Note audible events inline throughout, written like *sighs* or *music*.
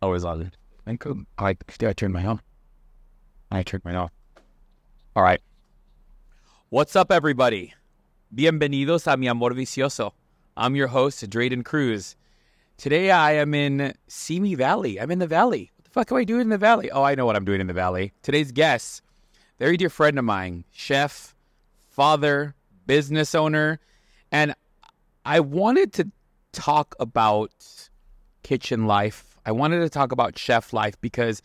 Always on. Thank you. I, I turned my on. I turned mine off. All right. What's up, everybody? Bienvenidos a Mi Amor Vicioso. I'm your host, Draden Cruz. Today I am in Simi Valley. I'm in the valley. What the fuck am I doing in the valley? Oh, I know what I'm doing in the valley. Today's guest, very dear friend of mine, chef, father, business owner, and I wanted to talk about kitchen life. I wanted to talk about chef life because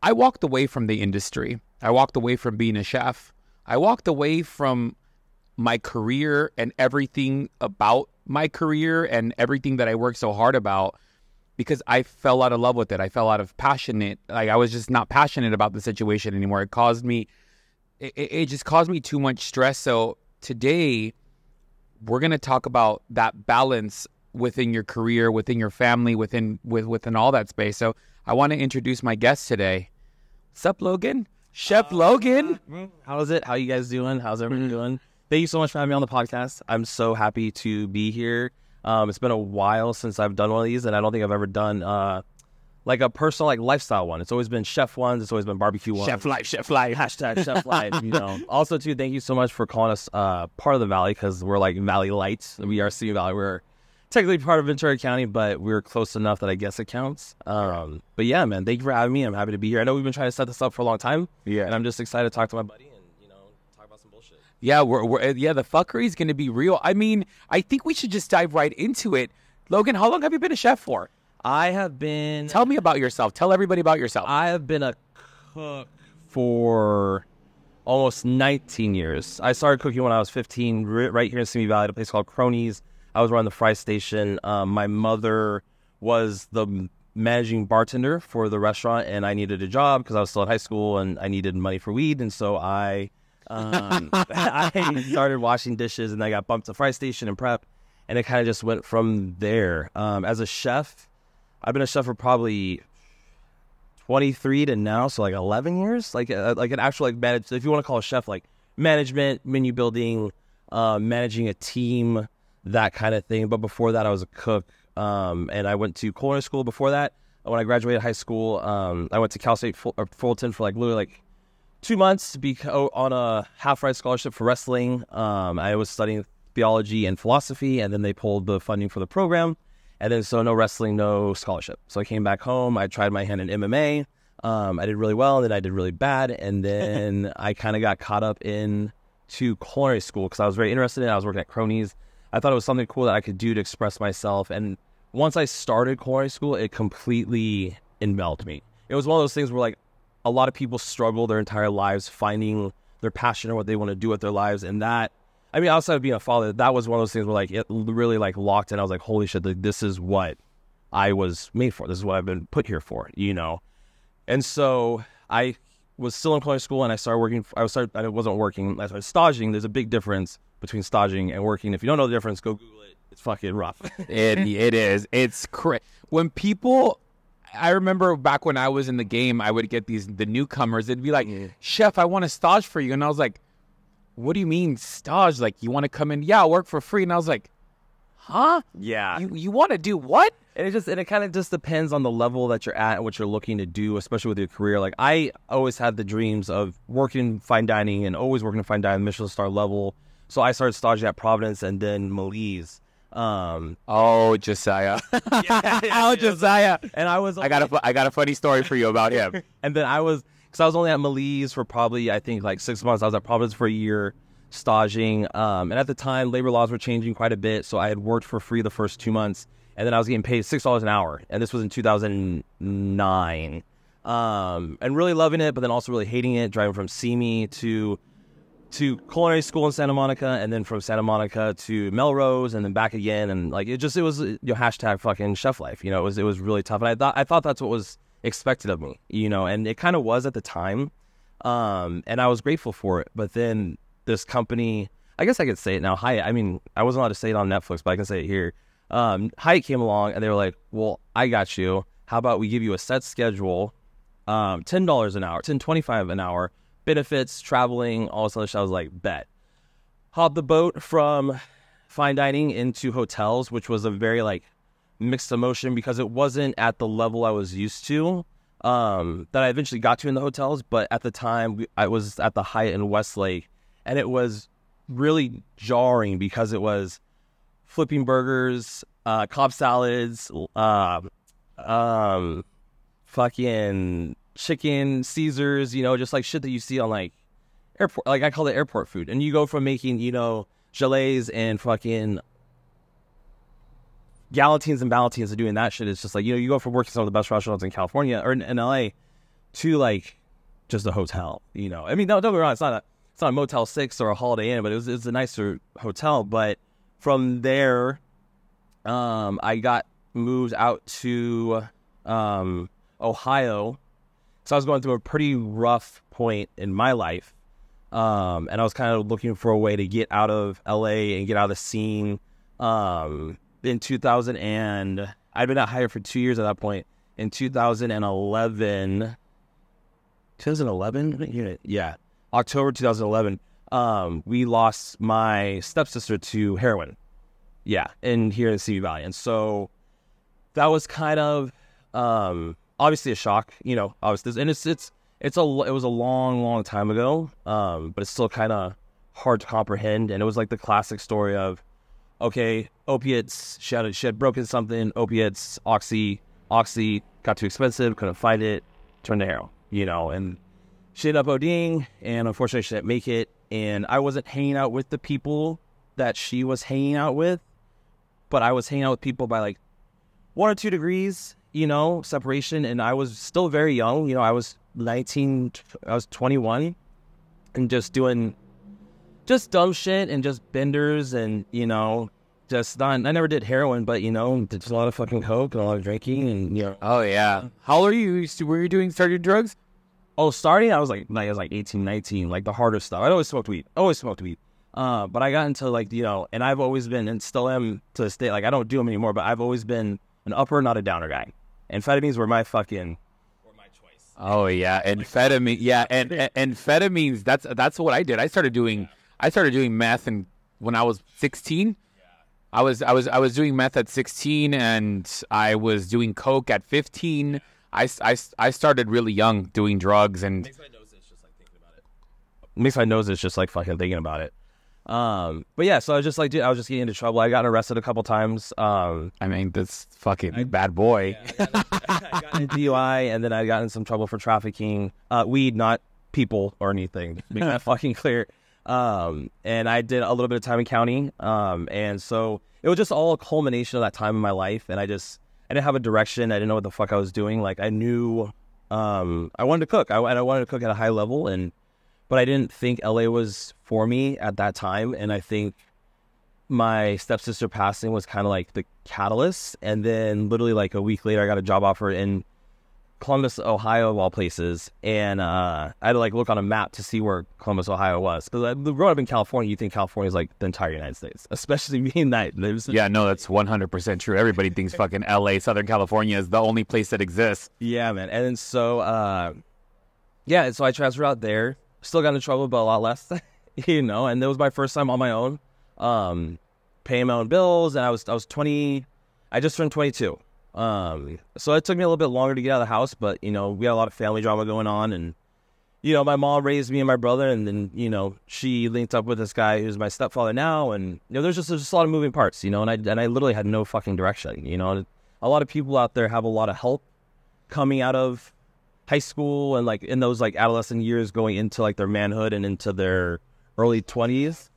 I walked away from the industry. I walked away from being a chef. I walked away from my career and everything about my career and everything that I worked so hard about because I fell out of love with it. I fell out of passionate. Like I was just not passionate about the situation anymore. It caused me, it, it just caused me too much stress. So today, we're gonna talk about that balance within your career, within your family, within with within all that space. So I want to introduce my guest today. What's up, Logan? Chef Logan. How is it? How you guys doing? How's everyone doing? Thank you so much for having me on the podcast. I'm so happy to be here. Um, it's been a while since I've done one of these, and I don't think I've ever done uh, like a personal like lifestyle one. It's always been chef ones. It's always been barbecue ones. Chef life, chef life. Hashtag chef *laughs* life. You know. Also, too, thank you so much for calling us uh, part of the valley because we're like Valley Lights. We are Simi Valley. We're technically part of Ventura County, but we're close enough that I guess it counts. Um, but yeah, man, thank you for having me. I'm happy to be here. I know we've been trying to set this up for a long time, Yeah. and I'm just excited to talk to my buddy and you know talk about some bullshit. Yeah, we're, we're yeah, the fuckery is going to be real. I mean, I think we should just dive right into it. Logan, how long have you been a chef for? I have been Tell me about yourself. Tell everybody about yourself. I have been a cook for almost 19 years. I started cooking when I was 15, right here in Simi Valley, at a place called Cronies. I was running the fry station. Um, my mother was the managing bartender for the restaurant, and I needed a job because I was still in high school and I needed money for weed, and so I. Um, *laughs* I started washing dishes, and I got bumped to fry station and prep, and it kind of just went from there. Um, as a chef, I've been a chef for probably 23 to now, so like 11 years, like uh, like an actual like manage. If you want to call a chef, like management, menu building, uh, managing a team, that kind of thing. But before that, I was a cook, um, and I went to culinary school. Before that, when I graduated high school, um, I went to Cal State Ful- or Fulton for like literally like two months to be co- on a half ride scholarship for wrestling. Um, I was studying theology and philosophy, and then they pulled the funding for the program. And then so no wrestling, no scholarship. So I came back home. I tried my hand in MMA. Um, I did really well, and then I did really bad, and then *laughs* I kind of got caught up in to culinary school because I was very interested in. it. I was working at Cronies. I thought it was something cool that I could do to express myself. And once I started culinary school, it completely enveloped me. It was one of those things where like a lot of people struggle their entire lives finding their passion or what they want to do with their lives, and that I mean, outside of being a father, that was one of those things where like it really like locked in. I was like, holy shit, like, this is what I was made for. This is what I've been put here for, you know. And so I was still in culinary school, and I started working. I was started. I wasn't working. I started staging. There's a big difference between staging and working. If you don't know the difference, go Google it. It's fucking rough. *laughs* It it is. It's cra- when people. I remember back when I was in the game, I would get these the newcomers. It'd be like, "Chef, I want to stage for you," and I was like, "What do you mean stage? Like you want to come in? Yeah, I'll work for free." And I was like, "Huh? yeah. You you want to do what?" And it just and it kind of just depends on the level that you're at and what you're looking to do, especially with your career. Like I always had the dreams of working fine dining and always working fine dining, Michelin star level. So I started staging at Providence and then Melisse. Um, Oh, Josiah. *laughs* oh, *laughs* Josiah. and I was I got a fu- I got a funny story for you about him. *laughs* and then I was because I was only at Melisse for probably I think like six months. I was at Providence for a year staging, um, and at the time labor laws were changing quite a bit, so I had worked for free the first two months, and then I was getting paid six dollars an hour, and this was in 2009, um, and really loving it, but then also really hating it, driving from Simi to to culinary school in Santa Monica, and then from Santa Monica to Melrose, and then back again, and like it just it was you know, hashtag fucking chef life. You know, it was it was really tough, and I thought I thought that's what was expected of me. You know, and it kind of was at the time, um, and I was grateful for it. But then this company, I guess I could say it now. Hi, I mean, I wasn't allowed to say it on Netflix, but I can say it here. Um, Hyatt came along, and they were like, "Well, I got you. How about we give you a set schedule, um, ten dollars an hour, ten twenty five an hour." benefits, traveling, all this other stuff. I was like, bet. Hop the boat from fine dining into hotels, which was a very like mixed emotion because it wasn't at the level I was used to um, that I eventually got to in the hotels. But at the time, we, I was at the Hyatt in Westlake, and it was really jarring because it was flipping burgers, uh, Cobb salads, um, um, fucking chicken Caesars, you know, just like shit that you see on like airport, like I call it airport food. And you go from making, you know, gelees and fucking galantines and ballotines and doing that shit. It's just like, you know, you go from working some of the best restaurants in California or in, in LA to like just a hotel, you know. I mean, don't, me wrong, it's not a, it's not a Motel 6 or a Holiday Inn, but it was, it was a nicer hotel. But from there, um, I got moved out to um, Ohio. So I was going through a pretty rough point in my life. Um, and I was kind of looking for a way to get out of LA and get out of the scene. Um, in 2000 and I'd been at Hyatt for two years at that point. In 2011, 2011, yeah, October 2011, um, we lost my stepsister to heroin. Yeah, in here in Simi Valley, and so that was kind of um, obviously a shock. You know, obviously, and it's it's it's a it was a long, long time ago, um, but it's still kind of hard to comprehend. And it was like the classic story of, okay, opiates. She had she had broken something. Opiates, oxy, oxy got too expensive. Couldn't find it. Turned to heroin. You know, and she ended up ODing, and unfortunately, she didn't make it. And I wasn't hanging out with the people that she was hanging out with, but I was hanging out with people by like one or two degrees, you know, separation. And I was still very young. You know, I was 19, I was 21 and just doing just dumb shit and just benders and, you know, just not, I never did heroin, but, you know, did a lot of fucking coke and a lot of drinking and, you know, Oh yeah. How old are you? Were you doing started drugs? Oh, starting, I was like, like I was like 18, 19, like the harder stuff. I always smoked weed, always smoked weed. Uh, but I got into like you know, and I've always been and still am to this day. Like I don't do them anymore, but I've always been an upper, not a downer guy. Amphetamines were my fucking Oh yeah, amphetamine. Yeah, and, and amphetamines. That's that's what I did. I started doing. I started doing meth, and when I was sixteen, I was I was I was doing meth at sixteen, and I was doing coke at fifteen. I, s- I s- I started really young doing drugs, and makes my nose itch just like thinking about it. Makes my nose itch just like fucking thinking about it. Um, but yeah, so I was just like, dude, I was just getting into trouble. I got arrested a couple times. Um, I mean, this fucking bad boy. I got in *laughs* DUI, and then I got in some trouble for trafficking uh, weed, not people or anything. To make that *laughs* fucking clear. Um, and I did a little bit of time in county. Um, and so it was just all a culmination of that time in my life. And I just, I didn't have a direction. I didn't know what the fuck I was doing. Like I knew, um, I wanted to cook. I, and I wanted to cook at a high level, and but I didn't think LA was for me at that time. And I think my stepsister passing was kind of like the catalyst. And then literally like a week later, I got a job offer in Columbus, Ohio, of all places. And uh, I had to like look on a map to see where Columbus, Ohio was. Because growing up in California, you think California is like the entire United States, *laughs* especially being that yeah, no, that's one hundred percent true. Everybody thinks *laughs* fucking L.A., Southern California, is the only place that exists. Yeah, man. And then so, uh, yeah, and so I transferred out there. Still got in trouble, but a lot less, *laughs* you know. And it was my first time on my own, um, paying my own bills. And I was I was twenty. I just turned twenty two. Um, so it took me a little bit longer to get out of the house, but you know, we had a lot of family drama going on, and you know, my mom raised me and my brother, and then you know, she linked up with this guy who's my stepfather now, and you know, there's just there's just a lot of moving parts, you know, and I and I literally had no fucking direction, you know. A lot of people out there have a lot of help coming out of high school and like in those like adolescent years going into like their manhood and into their early 20s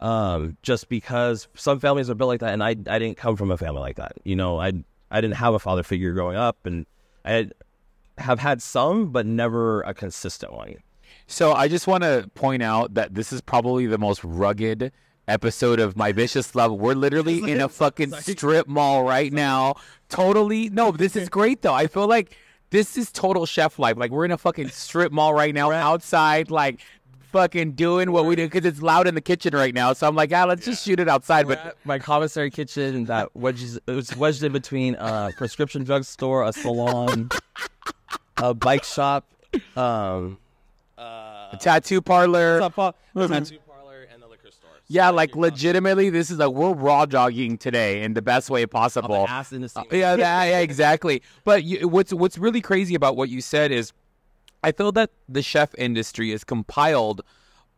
um just because some families are built like that and I I didn't come from a family like that you know I I didn't have a father figure growing up and I had, have had some but never a consistent one So I just want to point out that this is probably the most rugged episode of My Vicious Love. We're literally *laughs* in a fucking strip mall right now. Totally. No, this is *laughs* great though. I feel like this is total chef life. Like we're in a fucking strip mall right now, outside, like fucking doing what we do because it's loud in the kitchen right now. So I'm like, ah, let's just shoot it outside. But my commissary kitchen that wedges it was wedged in between a prescription drug store a salon a bike shop um a tattoo parlor. tattoo parlor and the liquor store. Yeah, like legitimately, this is like we're raw jogging today in the best way possible. ass in the. Uh, yeah, that- yeah, exactly. But you, what's what's really crazy about what you said is, I feel that the chef industry is compiled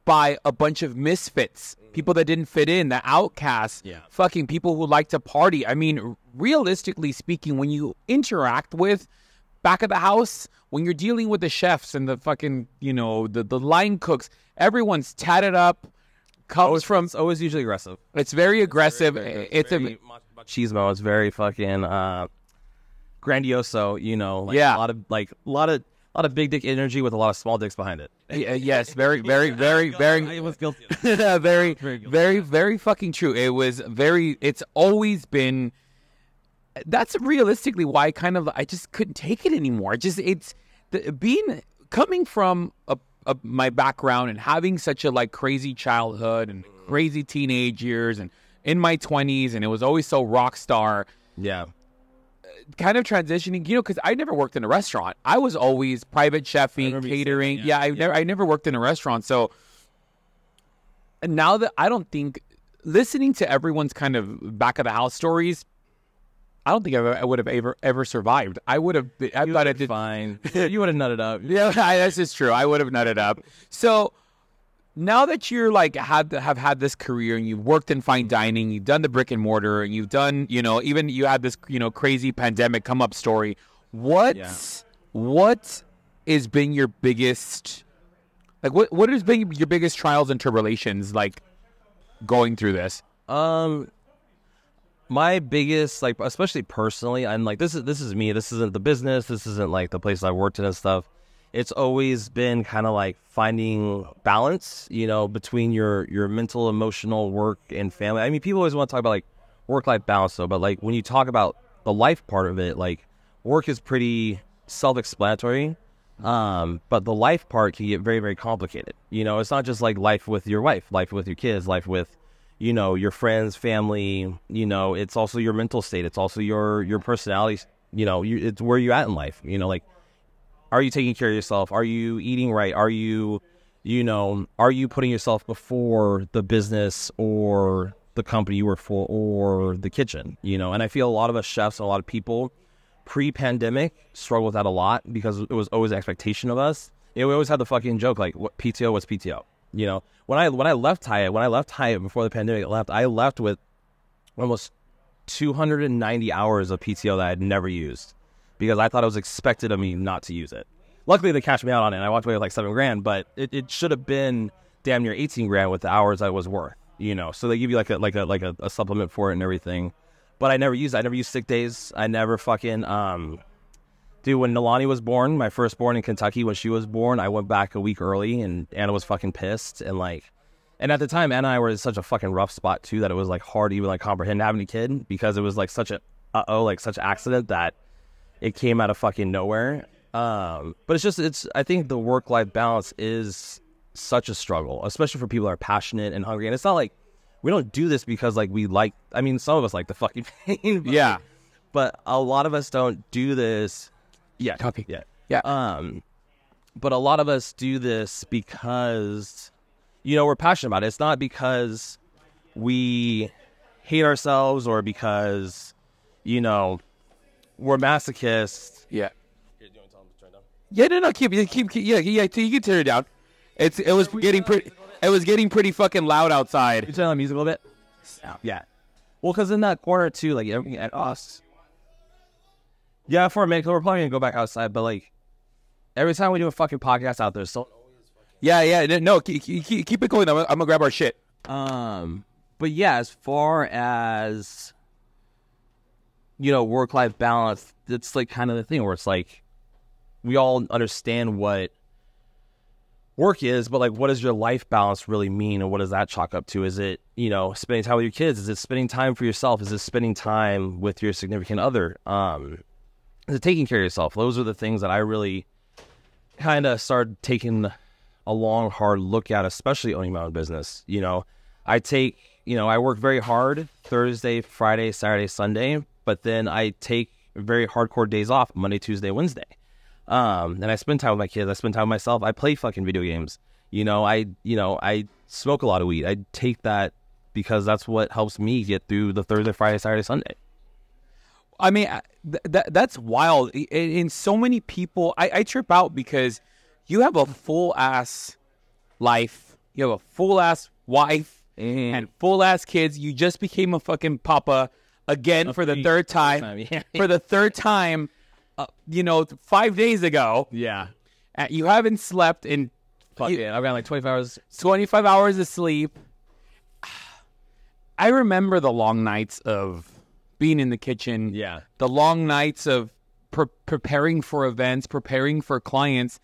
by a bunch of misfits, people that didn't fit in, the outcasts, Yeah. fucking people who like to party. I mean, realistically speaking, when you interact with back of the house, when you're dealing with the chefs and the fucking, you know, the the line cooks, everyone's tatted up, comes from. It's always usually aggressive. It's very aggressive. it's a very machismo. It's very fucking uh, grandioso. You know, like Yeah. a lot of like a lot of a lot of big dick energy with a lot of small dicks behind it. Y- uh, yes, very, very, *laughs* very, very, I was *laughs* guilty. *laughs* Very, Very very, very fucking true. It was very. It's always been. That's realistically why I kind of I just couldn't take it anymore. Just it's the, being coming from a, a, my background and having such a like crazy childhood and crazy teenage years and in my twenties and it was always so rock star yeah. Kind of transitioning, you know, because I never worked in a restaurant. I was always private chefing, remember you saying catering. that, yeah, yeah, I never, I never worked in a restaurant. So, and now that I don't think listening to everyone's kind of back of the house stories, I don't think I, I would have ever ever survived. I would have. I You thought I did. fine. *laughs* you would have nutted up. Yeah, *laughs* that's just true. I would have nutted up. So now that you're like had have had this career and you've worked in fine dining, you've done the brick and mortar, and you've done you know even you had this you know crazy pandemic come up story. What Yeah. what has been your biggest like what what has been your biggest trials and tribulations like going through this? Um, my biggest like, especially personally, I'm like this is this is me. This isn't the business. This isn't like the place I worked in and stuff. It's always been kind of like finding balance, you know, between your your mental, emotional, work, and family. I mean, people always want to talk about like work life balance, though. But like when you talk about the life part of it, like work is pretty self explanatory. Um, but the life part can get very, very complicated. You know, it's not just like life with your wife, life with your kids, life with, you know, your friends, family. You know, it's also your mental state. It's also your your personality. You know, you, it's where you're at in life. You know, like, are you taking care of yourself? Are you eating right? Are you, you know, are you putting yourself before the business or the company you work for or the kitchen? You know, and I feel a lot of us chefs and a lot of people pre-pandemic struggle with that a lot because it was always expectation of us. You know, we always had the fucking joke like, "What PTO? What's PTO?" You know, when I when I left Hyatt, when I left Hyatt before the pandemic left, I left with almost 290 hours of PTO that I had never used because I thought it was expected of me not to use it. Luckily, they cashed me out on it. and I walked away with like seven grand, but it, it should have been damn near 18 grand with the hours I was worth. You know, so they give you like a like a like a, a supplement for it and everything. But I never used. I never used sick days. I never fucking um. Dude, when Nalani was born, my firstborn in Kentucky, when she was born, I went back a week early, and Anna was fucking pissed, and like, and at the time, Anna and I were in such a fucking rough spot too that it was like hard to even like comprehend having a kid because it was like such a uh oh like such accident that it came out of fucking nowhere. Um, but it's just it's I think the work life balance is such a struggle, especially for people that are passionate and hungry. And it's not like we don't do this because like we like. I mean, some of us like the fucking *laughs* pain. but- Yeah. but a lot of us don't do this. Yeah, Copy. Yeah, Yeah. Um, but a lot of us do this because you know we're passionate about it. It's not because we hate ourselves or because you know we're masochists. Yeah. Yeah, no, no, keep, keep, keep yeah, yeah, you can turn it down. It's, it was getting pretty, it was getting pretty fucking loud outside. You turn on the music a little bit. Yeah. Well, because in that corner too, like at us. Yeah, for a minute, 'cause we're probably gonna go back outside, but like every time we do a fucking podcast out there, so Yeah, yeah, no, keep, keep, keep it going. I'm, gonna- I'm gonna grab our shit. Um, but yeah, as far as you know, work life balance, it's like kind of the thing where it's like we all understand what work is, but like what does your life balance really mean and what does that chalk up to? Is it, you know, spending time with your kids? Is it spending time for yourself? Is it spending time with your significant other? Um is it taking care of yourself? Those are the things that I really kind of started taking a long, hard look at, especially owning my own business. You know, I take, you know, I work very hard Thursday, Friday, Saturday, Sunday, but then I take very hardcore days off Monday, Tuesday, Wednesday. Um, and I spend time with my kids. I spend time with myself. I play fucking video games. You know, I, you know, I smoke a lot of weed. I take that because that's what helps me get through the Thursday, Friday, Saturday, Sunday. I mean, th- th- that's wild. In, so many people, I, I trip out because you have a full ass life, you have a full ass wife, and full ass kids. You just became a fucking papa again for the third *laughs* time. yeah. For the third time, uh, you know, five days ago. Yeah. Uh, you haven't slept in Fuck You- it. I've got like 25 hours. 25 hours of sleep. *sighs* I remember the long nights of being in the kitchen. Yeah. The long nights of pre- preparing for events, preparing for clients.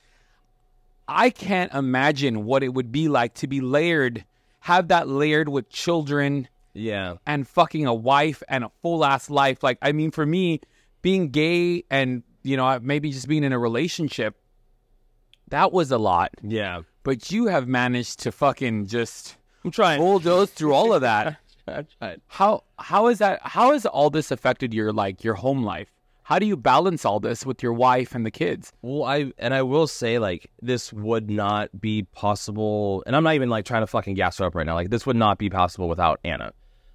I can't imagine what it would be like to be layered, have that layered with children Yeah. and fucking a wife and a full ass life. Like, I mean, for me, being gay and, you know, maybe just being in a relationship, that was a lot. Yeah. But you have managed to fucking just I'm trying. bulldoze through all of that. *laughs* How how is that? How has all this affected your like your home life? How do you balance all this with your wife and the kids? Well, I and I will say like this would not be possible, and I'm not even like trying to fucking gas her up right now. Like this would not be possible without Anna,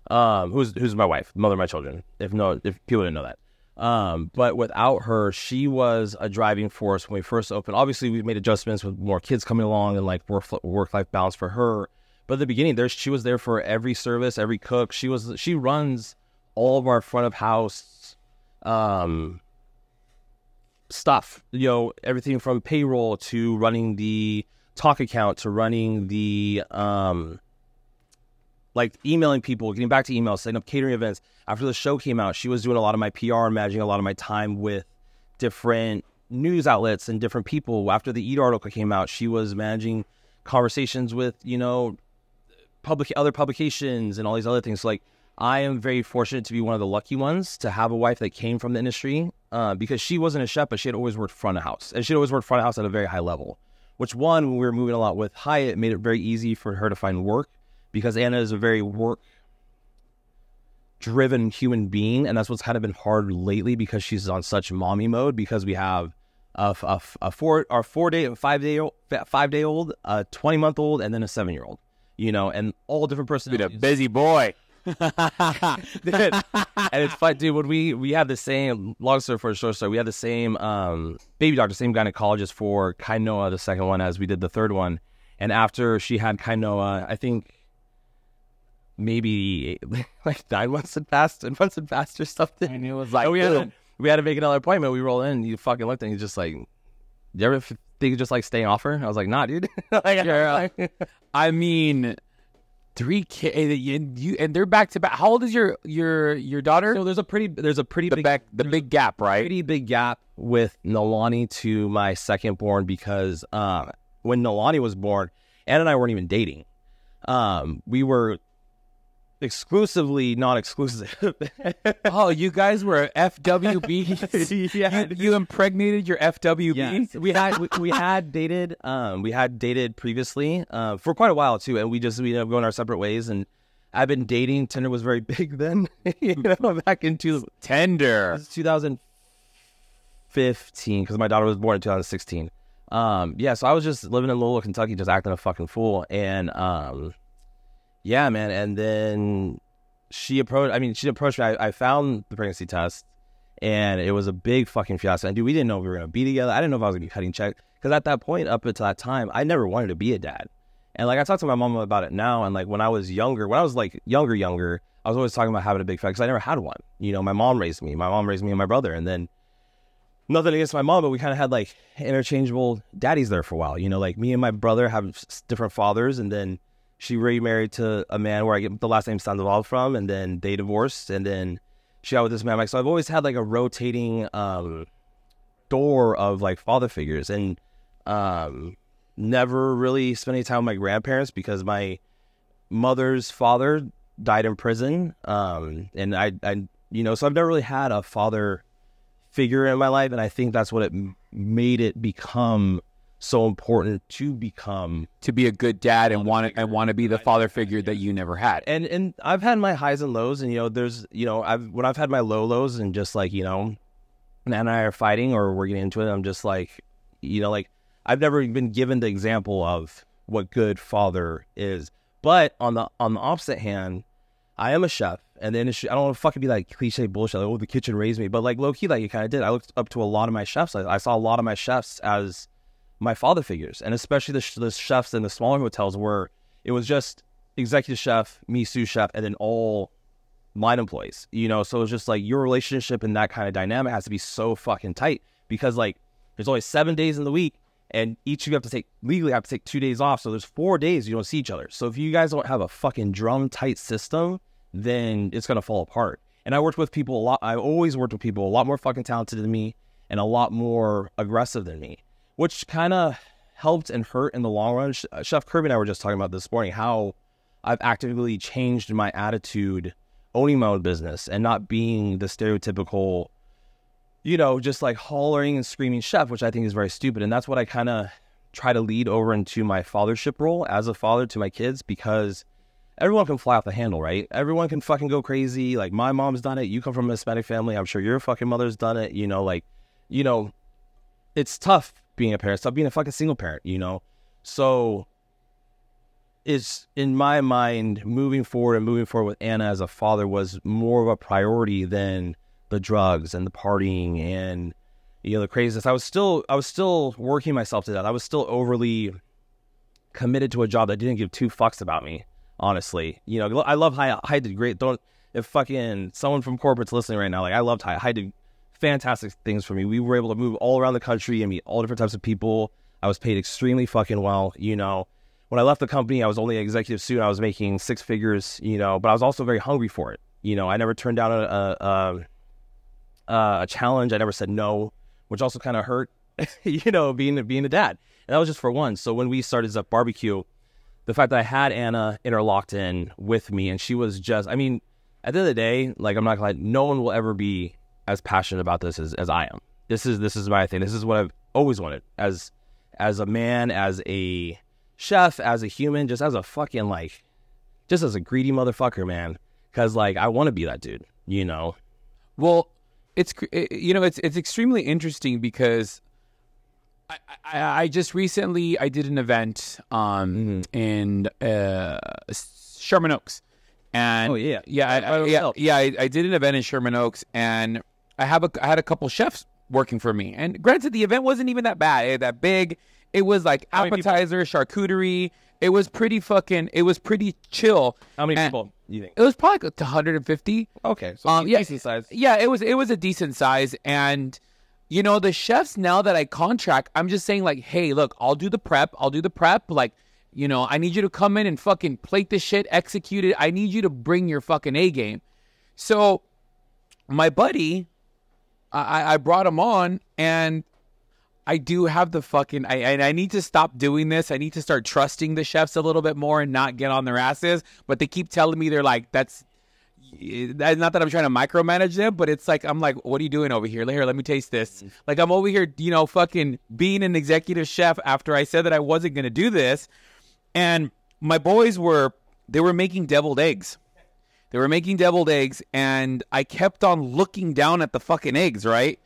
um, who's who's my wife, mother of my children. If no, if people didn't know that, um, but without her, she was a driving force when we first opened. Obviously, we've made adjustments with more kids coming along and like work work life balance for her. But at the beginning, there she was there for every service, every cook. She was she runs all of our front of house um stuff. You know, everything from payroll to running the talk account to running the um like emailing people, getting back to emails, setting up catering events. After the show came out, she was doing a lot of my PR and managing a lot of my time with different news outlets and different people. After the Eater article came out, she was managing conversations with, you know, public other publications and all these other things. So, like I am very fortunate to be one of the lucky ones to have a wife that came from the industry uh, because she wasn't a chef, but she had always worked front of house and she had always worked front of house at a very high level. Which one, when we were moving a lot with Hyatt, made it very easy for her to find work because Anna is a very work driven human being, and that's what's kind of been hard lately because she's on such mommy mode because we have a, a, a four our four day five day five day old, a twenty month old, and then a seven year old. You know, and all different Been a personalities. busy boy. Dude. *laughs* *laughs* and it's fun, dude. When we we had the same long story for a short story, we had the same um, baby doctor, same gynecologist for Kainoa, the second one, as we did the third one. And after she had Kainoa, I think maybe *laughs* like nine months had passed, and months had passed or something. And it was like, And we had we had to make another appointment. We roll in, and you fucking looked, and he's just like, "You ever think just like staying off her?" I was like, "Nah, dude." *laughs* *laughs* like. I mean, three kids, you, you and they're back to back. How old is your your your daughter? So there's a pretty there's a pretty the big back, the big gap, right? pretty big gap with Nalani to my second born because uh, when Nalani was born, Anna and I weren't even dating. Um, we were exclusively non-exclusive. *laughs* Oh, you guys were FWB. *laughs* yeah, you, you impregnated your FWB. Yes, we had we, we had dated um we had dated previously uh, for quite a while too, and we just we ended up going our separate ways. And I've been dating. Tinder was very *laughs* big then, you know, back in two, is 2015 because my daughter was born in 2016. Um, yeah, so I was just living in Louisville, Kentucky, just acting a fucking fool, and um, yeah, man. And then she approached. I mean, she approached me. I, I found the pregnancy test, and it was a big fucking fiasco. And dude, we didn't know we were gonna be together. I didn't know if I was gonna be cutting check because at that point, up until that time, I never wanted to be a dad. And like I talked to my mom about it now, and like when I was younger, when I was like younger, younger, I was always talking about having a big family because I never had one. You know, my mom raised me. My mom raised me and my brother, and then nothing against my mom, but we kind of had like interchangeable daddies there for a while. You know, like me and my brother have different fathers, and then she remarried to a man where I get the last name Sandoval from, and then they divorced, and then she got with this man. Like, so I've always had like a rotating um, door of like father figures, and um, never really spent any time with my grandparents because my mother's father died in prison, um, and I, I, you know, so I've never really had a father figure in my life, and I think that's what it made it become so important to become. To be a good dad and want to and want to be the father figure that you never had. And and I've had my highs and lows, and you know, there's you know, I've when I've had my low lows, and just like you know, Nat and I are fighting or we're getting into it, I'm just like, you know, like I've never been given the example of what good father is. But on the on the opposite hand, I am a chef, and the industry. I don't want to fucking be like cliche bullshit. Like, oh, the kitchen raised me, but like low key, like you kind of did. I looked up to a lot of my chefs. I, I saw a lot of my chefs as my father figures, and especially the, the chefs in the smaller hotels where it was just executive chef, me, sous chef, and then all line employees. You know, so it's just like your relationship and that kind of dynamic has to be so fucking tight because like there's only seven days in the week, and each of you have to take legally have to take two days off. So there's four days you don't see each other. So if you guys don't have a fucking drum tight system, then it's gonna fall apart. And I worked with people a lot. I always worked with people a lot more fucking talented than me and a lot more aggressive than me, which kind of helped and hurt in the long run. Uh, chef Kirby and I were just talking about this morning how I've actively changed my attitude owning my own business and not being the stereotypical, you know, just like hollering and screaming chef, which I think is very stupid. And that's what I kind of try to lead over into my fathership role as a father to my kids because everyone can fly off the handle, right? Everyone can fucking go crazy. Like my mom's done it. You come from a Hispanic family. I'm sure your fucking mother's done it. You know, like, you know, it's tough being a parent. Tough being a fucking single parent, you know? So it's in my mind moving forward and moving forward with Anna as a father was more of a priority than the drugs and the partying and you know the craziness. I was still I was still working myself to that. I was still overly committed to a job that didn't give two fucks about me. Honestly, you know I love Hyatt. Hyatt did great. Don't if fucking someone from corporate's listening right now, like I loved Hyatt. Hyatt did fantastic things for me. We were able to move all around the country and meet all different types of people. I was paid extremely fucking well. You know, when I left the company, I was only an executive sous. I was making six figures, you know, but I was also very hungry for it. You know, I never turned down a a, a, a challenge. I never said no, which also kind of hurt, *laughs* you know, being being a dad. And that was just for one. So when we started Zuck Barbecue, the fact that I had Anna interlocked in with me, and she was just, I mean, at the end of the day, like I'm not gonna lie, no one will ever be as passionate about this as, as I am. This is this is my thing. This is what I've always wanted as as a man, as a chef, as a human, just as a fucking like, just as a greedy motherfucker, man. Because like I want to be that dude, you know. Well, it's you know it's it's extremely interesting because I, I, I just recently I did an event um in uh, Sherman Oaks, and Oh, yeah. yeah, I, I, yeah, yeah. I, I did an event in Sherman Oaks, and I have a I had a couple chefs working for me. And granted, the event wasn't even that bad, eh, that big. It was like appetizer, charcuterie. It was pretty fucking. It was pretty chill. How many And people you think? It was probably like 150. Okay, so Um, yeah, decent size. Yeah, it was it was a decent size, and you know the chefs now that I contract, I'm just saying like, hey, look, I'll do the prep, I'll do the prep, like. You know, I need you to come in and fucking plate this shit, execute it. I need you to bring your fucking A game. So, my buddy, I, I- brought him on, and I do have the fucking. I, I I need to stop doing this. I need to start trusting the chefs a little bit more and not get on their asses. But they keep telling me they're like, that's that's not that I'm trying to micromanage them, but it's like I'm like, what are you doing over here? Here, let me taste this. Mm-hmm. Like I'm over here, you know, fucking being an executive chef after I said that I wasn't gonna do this, and my boys were they were making deviled eggs. They were making deviled eggs, and I kept on looking down at the fucking eggs, right?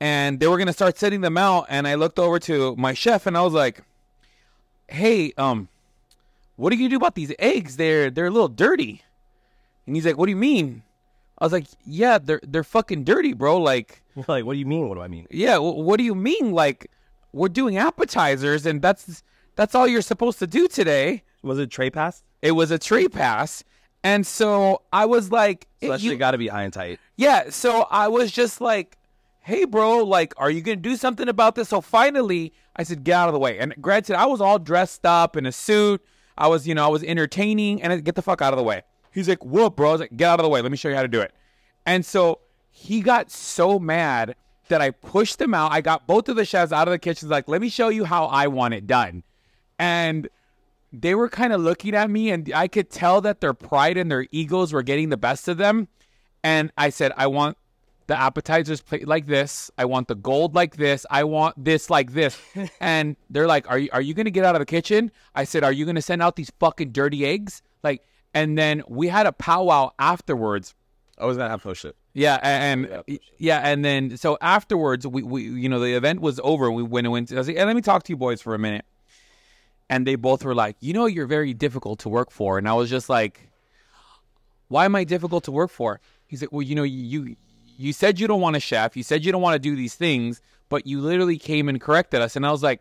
And they were gonna start setting them out, and I looked over to my chef, and I was like, "Hey, um, what are you do about these eggs? They're they're a little dirty." And he's like, "What do you mean?" I was like, "Yeah, they're they're fucking dirty, bro. Like, *laughs* like, what do you mean? What do I mean? yeah, w- what do you mean? Like, we're doing appetizers, and that's that's all you're supposed to do today." Was it tray pass? It was a tree pass, and so I was like, So that you- got to be and tight. yeah, so I was just like, hey, bro, like, are you going to do something about this? So finally, I said, get out of the way. And granted, I was all dressed up in a suit. I was, you know, I was entertaining, and I said, get the fuck out of the way. He's like, what, bro? I was like, get out of the way. Let me show you how to do it. And so he got so mad that I pushed him out. I got both of the chefs out of the kitchen, like, let me show you how I want it done. And they were kind of looking at me and I could tell that their pride and their egos were getting the best of them. And I said, I want the appetizers plate like this. I want the gold like this. I want this like this. *laughs* and they're like, Are you are you gonna get out of the kitchen? I said, Are you gonna send out these fucking dirty eggs? Like and then we had a powwow afterwards I was gonna have post it. yeah, and, Yeah, and yeah, and then so afterwards, we, we you know the event was over. We went and went. I was like, "Hey, let me talk to you boys for a minute. And they both were like, you know, you're very difficult to work for. And I was just like, why am I difficult to work for? He's like, well, you know, you you said you don't want a chef, you said you don't want to do these things, but you literally came and corrected us, and I was like,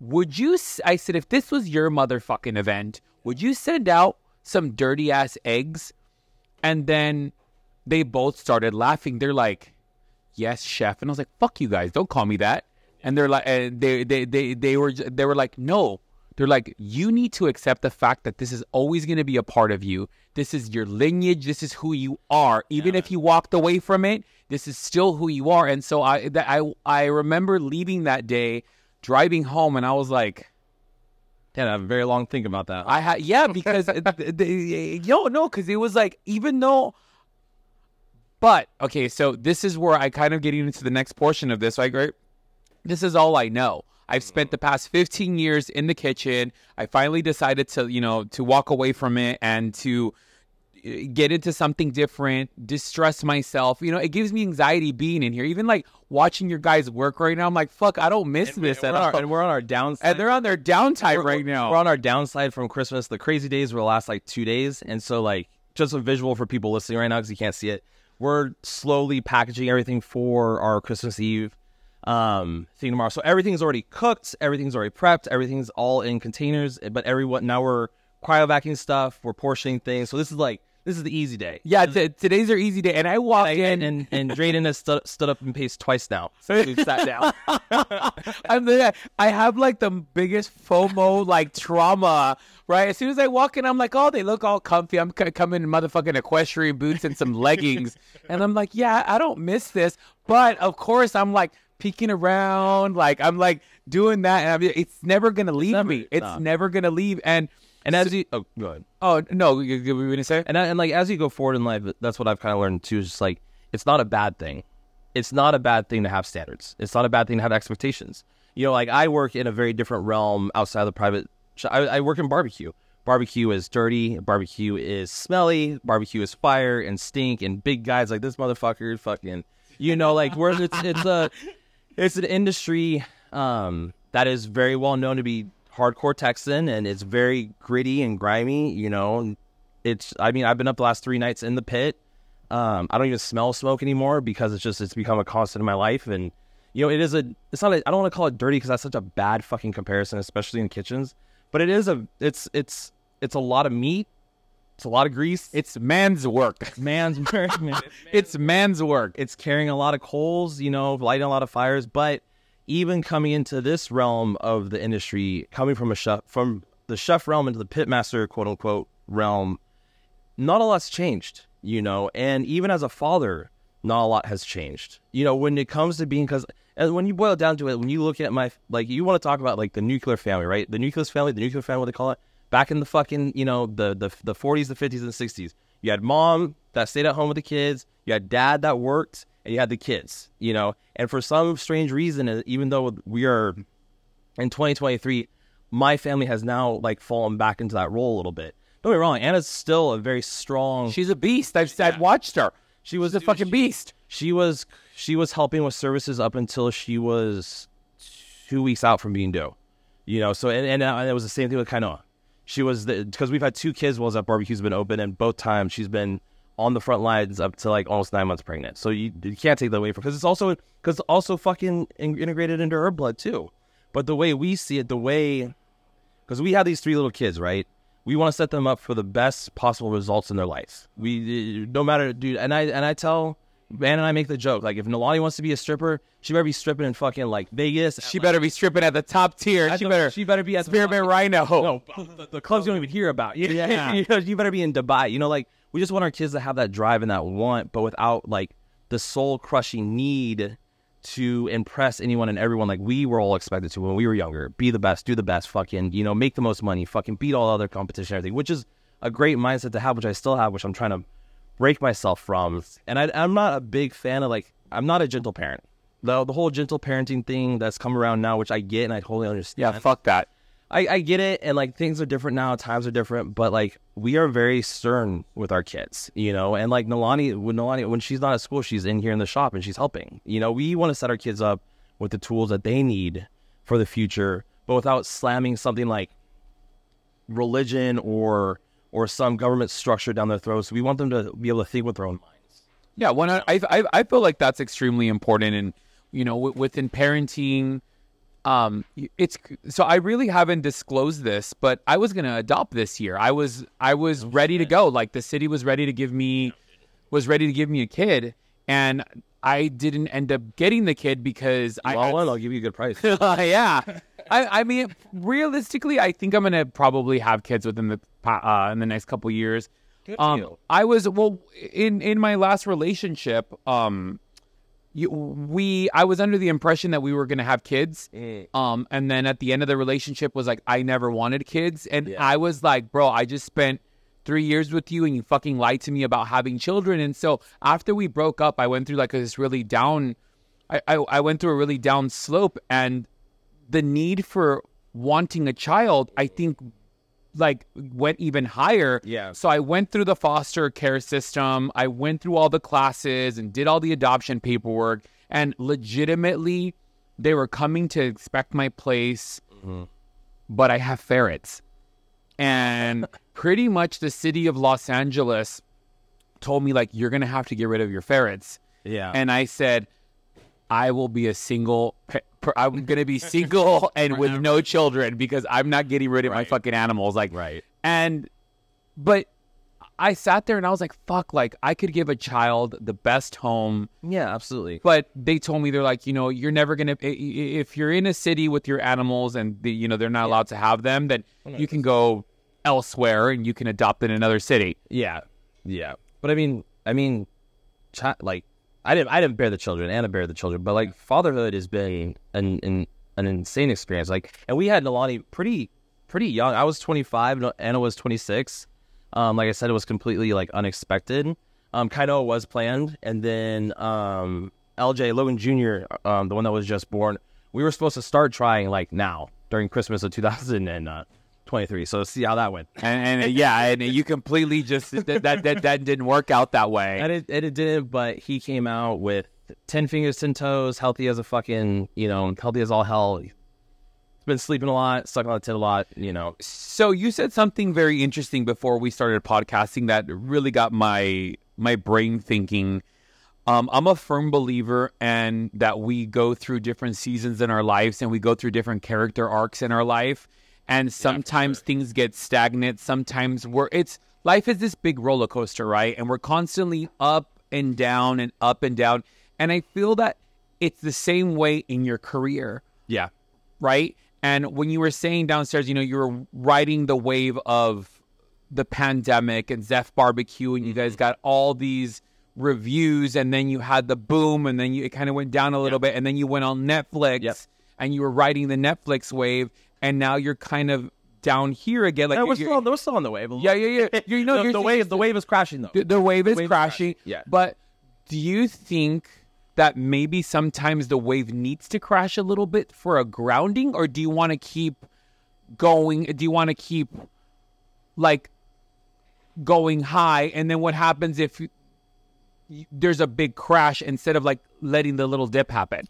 would you? I said, if this was your motherfucking event, would you send out some dirty ass eggs? And then they both started laughing. They're like, yes, chef. And I was like, fuck you guys, don't call me that. And they're like, and they they they they were they were like, no. They're like, you need to accept the fact that this is always going to be a part of you. This is your lineage. This is who you are. Even if you walked away from it, this is still who you are. And so I that I I remember leaving that day, driving home, and I was like, Yeah, I have a very long think about that. I had yeah because the, *laughs* the, yo no because it was like even though. But okay, so this is where I kind of getting into the next portion of this. Like, right, this is all I know. I've spent the past 15 years in the kitchen. I finally decided to, you know, to walk away from it and to uh, get into something different, distress myself. You know, it gives me anxiety being in here. Even like watching your guys work right now, I'm like, fuck, I don't miss this we're at all. our, and we're on our downside. And they're on their downtime We're- right now. We're on our downside from Christmas. The crazy days will last like two days, and so like just a visual for people listening right now because you can't see it. We're slowly packaging everything for our Christmas Eve um thing tomorrow. So everything's already cooked, everything's already prepped, everything's all in containers. But everyone now we're cryovacuuming stuff, we're portioning things. So this is like this is the easy day. Yeah, t- today's our easy day, and I walked And in, and, and Draden has stood, stood up and paced twice now. *laughs* So we've sat down. *laughs* I'm the, I have like the biggest FOMO like trauma. Right, as soon as I walk in, I'm like, oh, they look all comfy. I'm c- coming in motherfucking equestrian boots and some leggings, and I'm like, yeah, I don't miss this. But of course, I'm like peeking around, like I'm like doing that, and I mean, it's never gonna leave never- me. It's nah. never gonna leave. And And as you oh go ahead. oh no, you, you were gonna say? And I, and like as you go forward in life, that's what I've kind of learned too. Is just like it's not a bad thing. It's not a bad thing to have standards. It's not a bad thing to have expectations. You know, like I work in a very different realm outside of the private. I, I work in barbecue. Barbecue is dirty. Barbecue is smelly. Barbecue is fire and stink and big guys like this motherfucker. Fucking, you know, like where it's it's a *laughs* it's an industry um, that is very well known to be hardcore Texan and it's very gritty and grimy. You know, it's I mean I've been up the last three nights in the pit. Um, I don't even smell smoke anymore because it's just it's become a constant in my life and you know it is a it's not a, I don't want to call it dirty because that's such a bad fucking comparison especially in kitchens but it is a it's it's it's a lot of meat it's a lot of grease It's man's work. man's man, It's man's work. it's carrying a lot of coals, you know, lighting a lot of fires. But even coming into this realm of the industry, coming from a chef, from the chef realm into the pitmaster, quote unquote, realm, not a lot's changed, you know. And even as a father, not a lot has changed, you know. When it comes to being, because when you boil it down to it, when you look at my, like, you want to talk about like the nuclear family, right? The nucleus family, the nuclear family, what they call it, back in the fucking, you know, the the the 40s, the 50s, and the 60s. You had mom that stayed at home with the kids. You had dad that worked, and you had the kids. You know, and for some strange reason, uh, even though we are in 2023, my family has now like fallen back into that role a little bit. Don't get me wrong, Anna's still a very strong. She's a beast. I've, I've watched her. she was a fucking beast. She was she was helping with services up until she was two weeks out from being due. You know, so and, and, uh, and it was the same thing with Kainoa. She was the because we've had two kids while that barbecue's been open, and both times she's been on the front lines up to like almost nine months pregnant. So you, you can't take that away from because it's also because also fucking in, integrated into her blood too. But the way we see it, the way because we have these three little kids, right? We want to set them up for the best possible results in their life. We no matter, dude. And I and I tell Van and I make the joke like if Nalani wants to be a stripper, she better be stripping in fucking like Vegas. She better be stripping at the top tier. She the- better. she better be at fucking- Rhino. no, the, the clubs you don't even hear about. *laughs* You, Yeah. *laughs* you, know, you better be in Dubai. You know, like we just want our kids to have that drive and that want, but without like the soul crushing need to impress anyone and everyone like we were all expected to when we were younger. Be the best, do the best, fucking, you know, make the most money, fucking beat all other competition, everything, which is a great mindset to have, which I still have, which I'm trying to break myself from. And I, I'm not a big fan of like, I'm not a gentle parent. The, the whole gentle parenting thing that's come around now, which I get and I totally understand. Yeah, fuck that. I, I get it, and like things are different now, times are different, but like we are very stern with our kids, you know. And like Nalani, when Nalani, when she's not at school, she's in here in the shop and she's helping. You know, we want to set our kids up with the tools that they need for the future, but without slamming something like religion or or some government structure down their throats. We want them to be able to think with their own minds. Yeah, one. I I I feel like that's extremely important, and you know, within parenting, um, it's so I really haven't disclosed this, but I was gonna adopt this year. I was I was ready to go. Like the city was ready to give me was ready to give me a kid, and I didn't end up getting the kid because I Well, I'll give you a good price. *laughs* yeah. I, I mean, realistically, I think I'm gonna probably have kids within the uh, in the next couple years. Um. I was well in in my last relationship. Um, you, we I was under the impression that we were gonna have kids. Mm. Um, and then at the end of the relationship was like I never wanted kids, and Yeah. I was like, bro, I just spent three years with you, and you fucking lied to me about having children. And so after we broke up, I went through like this really down. I, I, I went through a really down slope, and the need for wanting a child, I think, like went even higher. Yeah. So I went through the foster care system. I went through all the classes and did all the adoption paperwork. And legitimately, they were coming to expect my place, mm-hmm. but I have ferrets. And *laughs* pretty much the city of Los Angeles told me, like, you're going to have to get rid of your ferrets. Yeah. And I said, I will be a single. I'm gonna be single *laughs* and with no children because I'm not getting rid of my fucking animals. Like, right. and but I sat there and I was like, fuck, like I could give a child the best home. Yeah, absolutely. But they told me they're like, you know, you're never gonna i- i- if you're in a city with your animals and the, you know they're not allowed to have them, then oh, you can go elsewhere and you can adopt in another city. Yeah, yeah. But I mean, I mean, chi- like I didn't, I didn't bear the children. Anna bear the children, but like fatherhood has been an an, an insane experience. Like, and we had Nalani pretty pretty young. I was 25, no- Anna was 26. Um, like I said, it was completely like unexpected. Um, Kainoa was planned, and then um, LJ Logan Jr., um, the one that was just born, we were supposed to start trying like now during Christmas of 2023. So see how that went. *laughs* And, and yeah, and you completely just that, that that that didn't work out that way. And it, and it didn't, but he came out with 10 fingers, 10 toes, healthy as a fucking, you know, healthy as all hell. He's been sleeping a lot, sucking on the tit a lot, you know. So you said something very interesting before we started podcasting that really got my my brain thinking. Um, I'm a firm believer and that we go through different seasons in our lives and we go through different character arcs in our life. And sometimes things get stagnant. Sometimes we're it's life is this big roller coaster, right? And we're constantly up and down and up and down. And I feel that it's the same way in your career Yeah. right? And when you were saying downstairs, you know, you were riding the wave of the pandemic and Zef Barbecue, and you guys mm-hmm. got all these reviews, and then you had the boom, and then you, it kind of went down a little bit, and then you went on Netflix, Yep. and you were riding the Netflix wave, and now you're kind of down here again. Like Yeah, we're you're- still, we're still on the wave. yeah, yeah, yeah. *laughs* You know, the, the wave, the wave is crashing though. the, the wave is wave is crashing. crashing, yeah. But do you think that maybe sometimes the wave needs to crash a little bit for a grounding, or do you want to keep going? Do you want to keep like going high, and then what happens if you, you- there's a big crash instead of like letting the little dip happen?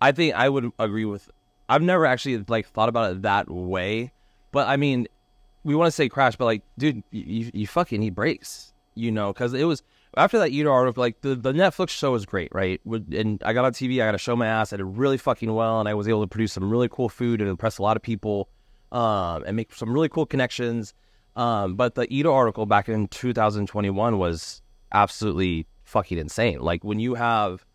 I think I would agree with. I've never actually like thought about it that way, but I mean, we want to say crash, but like, dude, you you fucking need breaks, you know, because it was after that Eater article. Like the the Netflix show was great, right? And I got on TV, I got to show my ass. I did really fucking well, and I was able to produce some really cool food and impress a lot of people, um, and make some really cool connections. Um, but the Eater article back in 2021 was absolutely fucking insane. Like when you have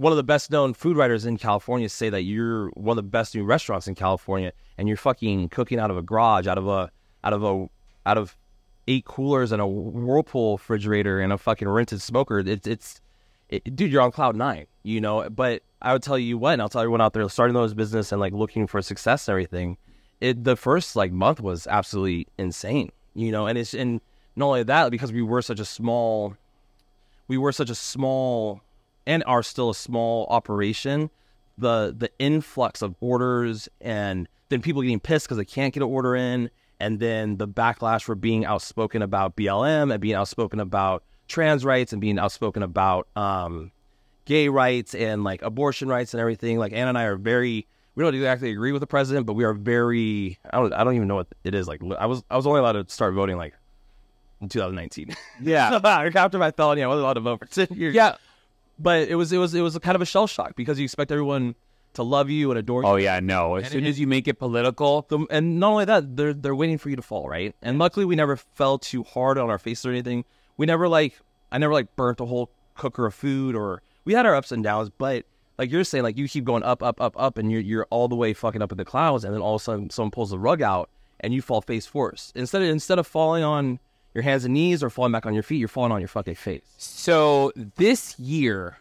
one of the best known food writers in California say that you're one of the best new restaurants in California and you're fucking cooking out of a garage, out of a out of a out of eight coolers and a whirlpool refrigerator and a fucking rented smoker. It's it's it, dude, you're on cloud nine, you know. But I would tell you what, and I'll tell everyone out there starting those business and like looking for success and everything. It the first like month was absolutely insane, you know, and it's and not only that because we were such a small we were such a small and are still a small operation the the influx of orders and then people getting pissed because they can't get an order in and then the backlash for being outspoken about blm and being outspoken about trans rights and being outspoken about um, gay rights and like abortion rights and everything like anna and i are very we don't exactly agree with the president but we are very i don't, I don't even know what it is like i was i was only allowed to start voting like in 2019. Yeah. *laughs* after my felony, I wasn't allowed to vote for ten years. Yeah. But it was it was it was a kind of a shell shock because you expect everyone to love you and adore oh, you. Oh yeah, no. As And soon it- as you make it political, The- and not only that, they're they're waiting for you to fall, right? And luckily, we never fell too hard on our faces or anything. We never like I never like burnt a whole cooker of food, or we had our ups and downs. But like you're saying, like you keep going up, up, up, up, and you're you're all the way fucking up in the clouds, and then all of a sudden someone pulls the rug out, and you fall face first. Instead of instead of falling on your hands and knees or falling back on your feet, you're falling on your fucking face. So this year,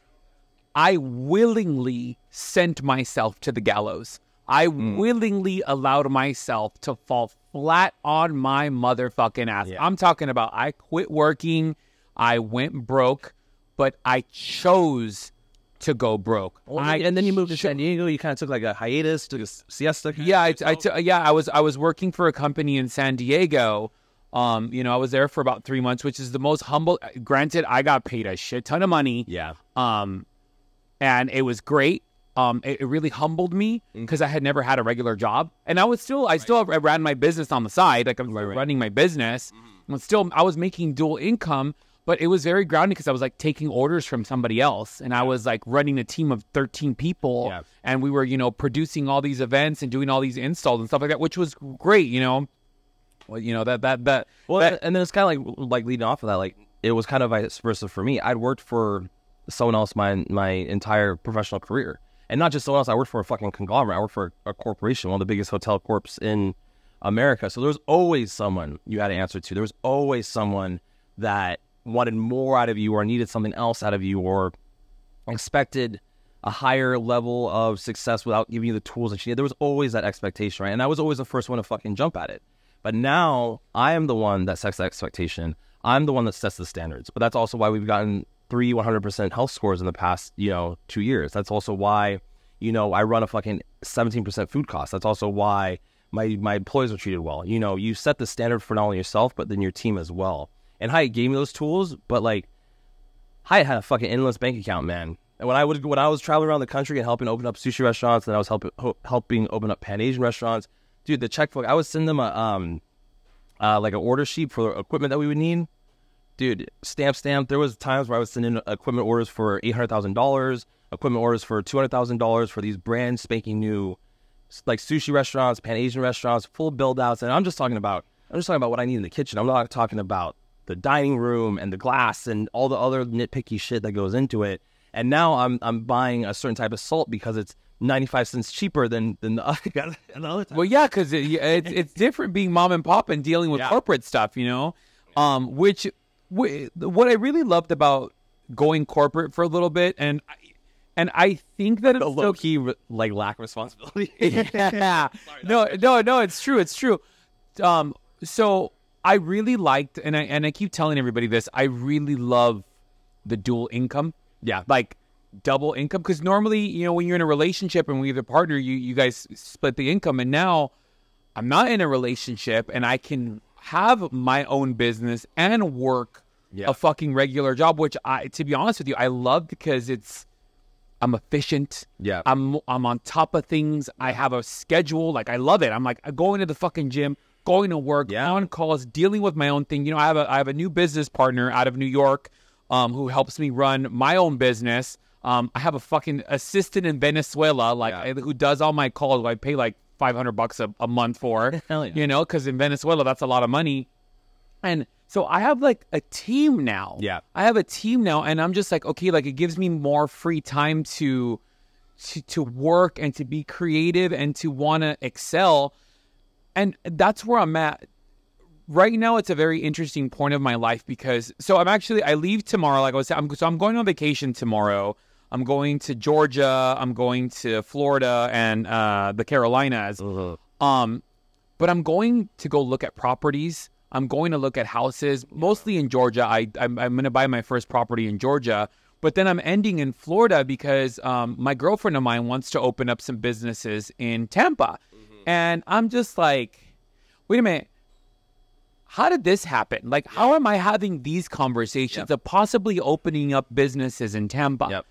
I willingly sent myself to the gallows. I hmm. willingly allowed myself to fall flat on my motherfucking ass. Yeah. I'm talking about I quit working, I went broke, but I chose to go broke. I and then you moved to San Diego. You kind of took like a hiatus, took a siesta. Yeah, I, yourself. Yeah, I was I was working for a company in San Diego. Um, you know, I was there for about three months, which is the most humble. Granted, I got paid a shit ton of money. yeah. Um, and it was great. Um, it, it really humbled me Mm. because I had never had a regular job, and I was still I still ran my business on the side, like I was running my business, Mm-hmm. and still I was making dual income. But it was very grounding because I was like taking orders from somebody else, and I was like running a team of thirteen people, Yeah. and we were you know producing all these events and doing all these installs and stuff like that, which was great. You know, well, you know that that that Well, that- and then it's kind of like like leading off of that, like it was kind of vice versa for me. I'd worked for someone else my my entire professional career, and not just someone else. I worked for a fucking conglomerate. I worked for a corporation, one of the biggest hotel corps in America. So there was always someone you had to answer to. There was always someone that wanted more out of you, or needed something else out of you, or expected a higher level of success without giving you the tools that you need. There was always that expectation, right? And I was always the first one to fucking jump at it. But now I am the one that sets the expectation. I'm the one that sets the standards. But that's also why we've gotten three 100% health scores in the past, you know, two years. That's also why, you know, I run a fucking 17% food cost. That's also why my, my employees are treated well. You know, you set the standard for not only yourself, but then your team as well. And Hyatt gave me those tools, but like, Hyatt had a fucking endless bank account, man. And when I would when I was traveling around the country and helping open up sushi restaurants, and I was helping helping open up Pan Asian restaurants, dude, the checkbook. I would send them a um, uh, like an order sheet for equipment that we would need. Dude, stamp, stamp. There was times where I would send in equipment orders for eight hundred thousand dollars, equipment orders for two hundred thousand dollars for these brand spanking new, like sushi restaurants, Pan Asian restaurants, full build outs. And I'm just talking about, I'm just talking about what I need in the kitchen. I'm not talking about the dining room and the glass and all the other nitpicky shit that goes into it. And now I'm I'm buying a certain type of salt because it's 95 cents cheaper than than the *laughs* other, another type. Well, yeah, because it, it's it's different being mom and pop and dealing with Yeah. corporate stuff, you know. Um, which wh- what I really loved about going corporate for a little bit, and I, and I think that it's the so low key re- like lack of responsibility. *laughs* yeah. *laughs* no, no, no. It's true. It's true. Um, so I really liked, and I and I keep telling everybody this. I really love the dual income. Yeah. like double income because normally, you know, when you're in a relationship and we have a partner, you you guys split the income. And now I'm not in a relationship, and I can have my own business and work Yeah. a fucking regular job, which I, to be honest with you, I love because it's I'm efficient. Yeah. I'm I'm on top of things. I have a schedule. Like I love it. I'm like going to the fucking gym, going to work, Yeah. on calls, dealing with my own thing. You know, I have a I have a new business partner out of New York, um, who helps me run my own business. Um, I have a fucking assistant in Venezuela, like Yeah. who does all my calls. I pay like five hundred bucks a, a month for. *laughs* Yeah. You know, because in Venezuela that's a lot of money. And so I have like a team now. Yeah. I have a team now and I'm just like, okay, like it gives me more free time to to to work and to be creative and to want to excel. And that's where I'm at. Right now it's a very interesting point of my life because so I'm actually I leave tomorrow like I was I'm, so I'm going on vacation tomorrow. I'm going to Georgia, I'm going to Florida and uh the Carolinas. Um, but I'm going to go look at properties. I'm going to look at houses, mostly in Georgia. I I'm, I'm going to buy my first property in Georgia, but then I'm ending in Florida because um, my girlfriend of mine wants to open up some businesses in Tampa, and I'm just like, wait a minute. How did this happen? Like, how am I having these conversations of possibly opening up businesses in Tampa? Yep.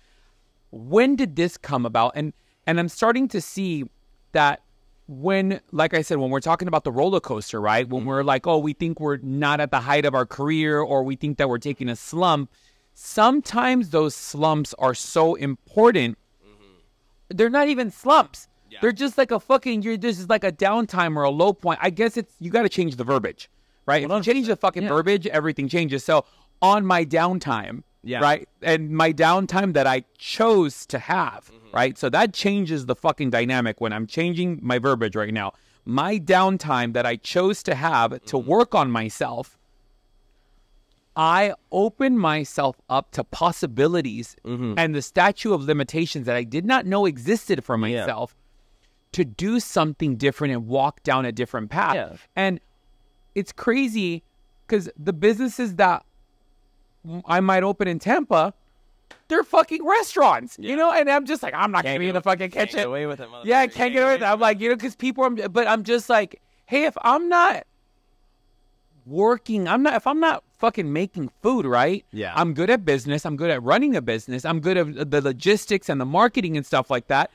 When did this come about and and i'm starting to see that when, like I said, when we're talking about the roller coaster, right? When we're like, oh, we think we're not at the height of our career or we think that we're taking a slump, sometimes those slumps are so important. They're not even slumps. They're just like a fucking, you're, this is like a downtime or a low point. I guess it's, you got to change the verbiage, right? If you change the fucking verbiage, everything changes. So on my downtime, Yeah. right? And my downtime that I chose to have, mm-hmm. right? So that changes the fucking dynamic when I'm changing my verbiage right now. My downtime that I chose to have to mm-hmm. work on myself, I open myself up to possibilities mm-hmm. and the statue of limitations that I did not know existed for myself to do something different and walk down a different path. Yeah. And it's crazy because the businesses that I might open in Tampa, they're fucking restaurants, you know? And I'm just like, I'm not going to be in the fucking Can't kitchen. get away with it, Yeah, I motherfucker. can't get away with it. I'm like, you know, because people are, but I'm just like, hey, if I'm not working, I'm not, if I'm not fucking making food, right? Yeah. I'm good at business. I'm good at running a business. I'm good at the logistics and the marketing and stuff like that.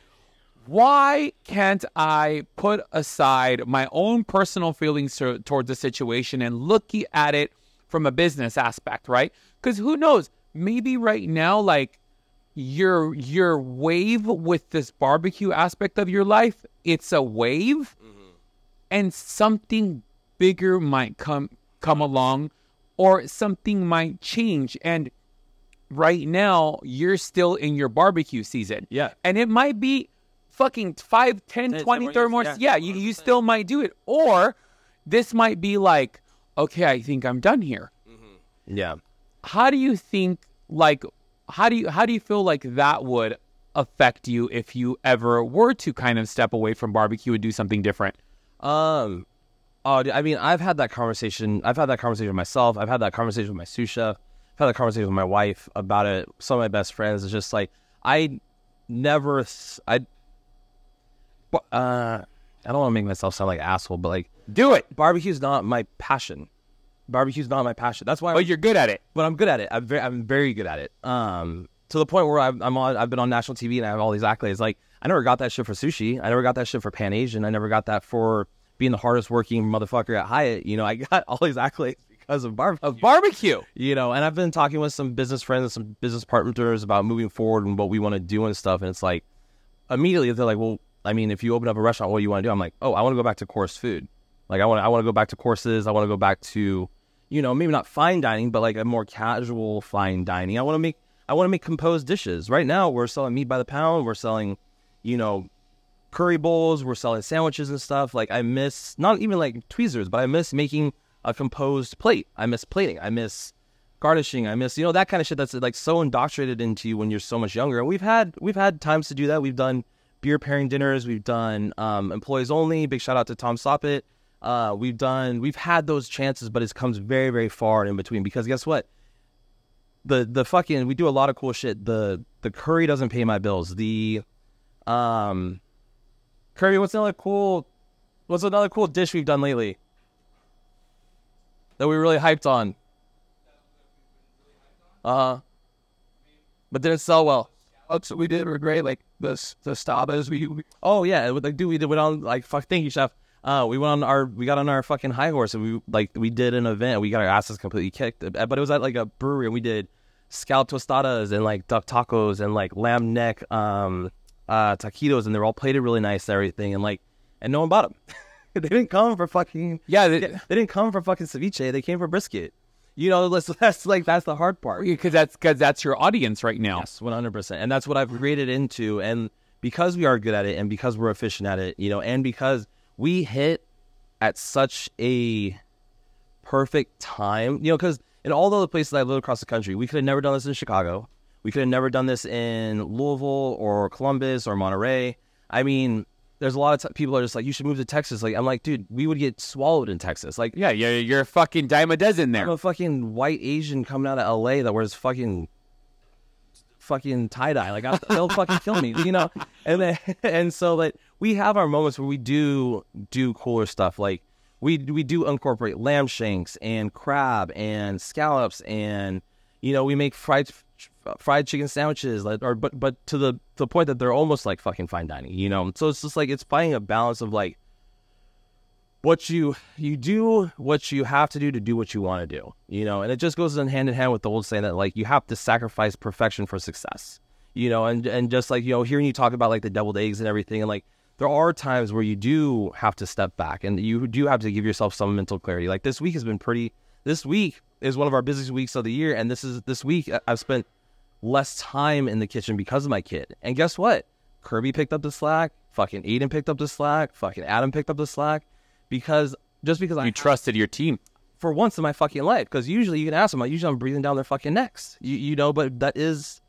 Why can't I put aside my own personal feelings to, towards the situation and look at it from a business aspect, right? Because who knows? Maybe right now, like your your wave with this barbecue aspect of your life, it's a wave, and something bigger might come come along, or something might change. And right now, you're still in your barbecue season. Yeah. And it might be fucking 5, 10, 10, 20, 10 30 more more. Yeah, Yeah, you, you still might do it. Or this might be like, okay, I think I'm done here. Yeah. How do you think, like, how do you, how do you feel like that would affect you if you ever were to kind of step away from barbecue and do something different? Um, oh, I mean, I've had that conversation. I've had that conversation with myself. I've had that conversation with my sous chef. I've had that conversation with my wife about it. Some of my best friends. It's just like I never. I. Uh, I don't want to make myself sound like an asshole, but like Do it. barbecue's not my passion. Barbecue's not my passion. That's why. But you're good at it. but I'm good at it. I'm very, I'm very good at it. Um, to the point where I've, I'm on, I've been on national TV and I have all these accolades. Like I never got that shit for sushi. I never got that shit for Pan Asian. I never got that for being the hardest working motherfucker at Hyatt. You know, I got *laughs* all these accolades because of barbecue. Of barbecue. you know, and I've been talking with some business friends and some business partners about moving forward and what we want to do and stuff. And it's like immediately they're like, well, I mean, if you open up a restaurant, what do you want to do? I'm like, oh, I want to go back to course food. Like I want, I want to go back to courses. I want to go back to, you know, maybe not fine dining, but like a more casual fine dining. I want to make, I want to make composed dishes. Right now, we're selling meat by the pound. We're selling, you know, curry bowls. We're selling sandwiches and stuff. Like I miss not even like tweezers, but I miss making a composed plate. I miss plating. I miss garnishing. I miss you know that kind of shit that's like so indoctrinated into you when you're so much younger. And we've had we've had times to do that. We've done beer pairing dinners. We've done um, employees only. Big shout out to Tom Soppet. Uh, we've done we've had those chances, but it comes very very far in between because guess what? The the fucking we do a lot of cool shit. The the curry doesn't pay my bills. The um Curry, what's another cool what's another cool dish we've done lately? That we really hyped on. Uh huh. But didn't sell well. We did were great. Like the the stabas we, we Oh yeah, like dude, we did went on like fuck. Thank you, chef. Uh, we went on our we got on our fucking high horse and we like we did an event. We got our asses completely kicked, uh, but it was at like a brewery and we did scallop tostadas and like duck tacos and like lamb neck um uh taquitos and they're all plated really nice and everything and like and no one bought them. *laughs* they didn't come for fucking Yeah, they, they didn't come for fucking ceviche. They came for brisket. You know, that's, that's like that's the hard part. because that's because that's your audience right now. Yes, one hundred percent, and that's what I've created into. And because we are good at it, and because we're efficient at it, you know, and because we hit at such a perfect time, you know, because in all the other places I lived across the country, we could have never done this in Chicago. We could have never done this in Louisville or Columbus or Monterey. I mean, there's a lot of t- people are just like, you should move to Texas. Like, I'm like, dude, we would get swallowed in Texas. Like, Yeah, you're you're a fucking dime a dozen there. I'm a fucking white Asian coming out of LA that wears fucking fucking tie dye. Like I, they'll fucking kill me, you know. And then *laughs* and so like we have our moments where we do do cooler stuff. Like we we do incorporate lamb shanks and crab and scallops and you know we make fried fried chicken sandwiches like or but but to the to the point that they're almost like fucking fine dining you know so it's just like it's finding a balance of like what you you do what you have to do to do what you want to do you know and it just goes in hand in hand with the old saying that like you have to sacrifice perfection for success you know and and just like you know hearing you talk about like the deviled eggs and everything and like there are times where you do have to step back and you do have to give yourself some mental clarity. Like this week has been pretty this week is one of our busiest weeks of the year and this is this week I- i've spent less time in the kitchen because of my kid. And guess what? Kirby picked up the slack fucking aiden picked up the slack fucking adam picked up the slack because just because I You trusted your team. for once in my fucking life, because usually you can ask them, like, usually I'm breathing down their fucking necks, you you know, but that is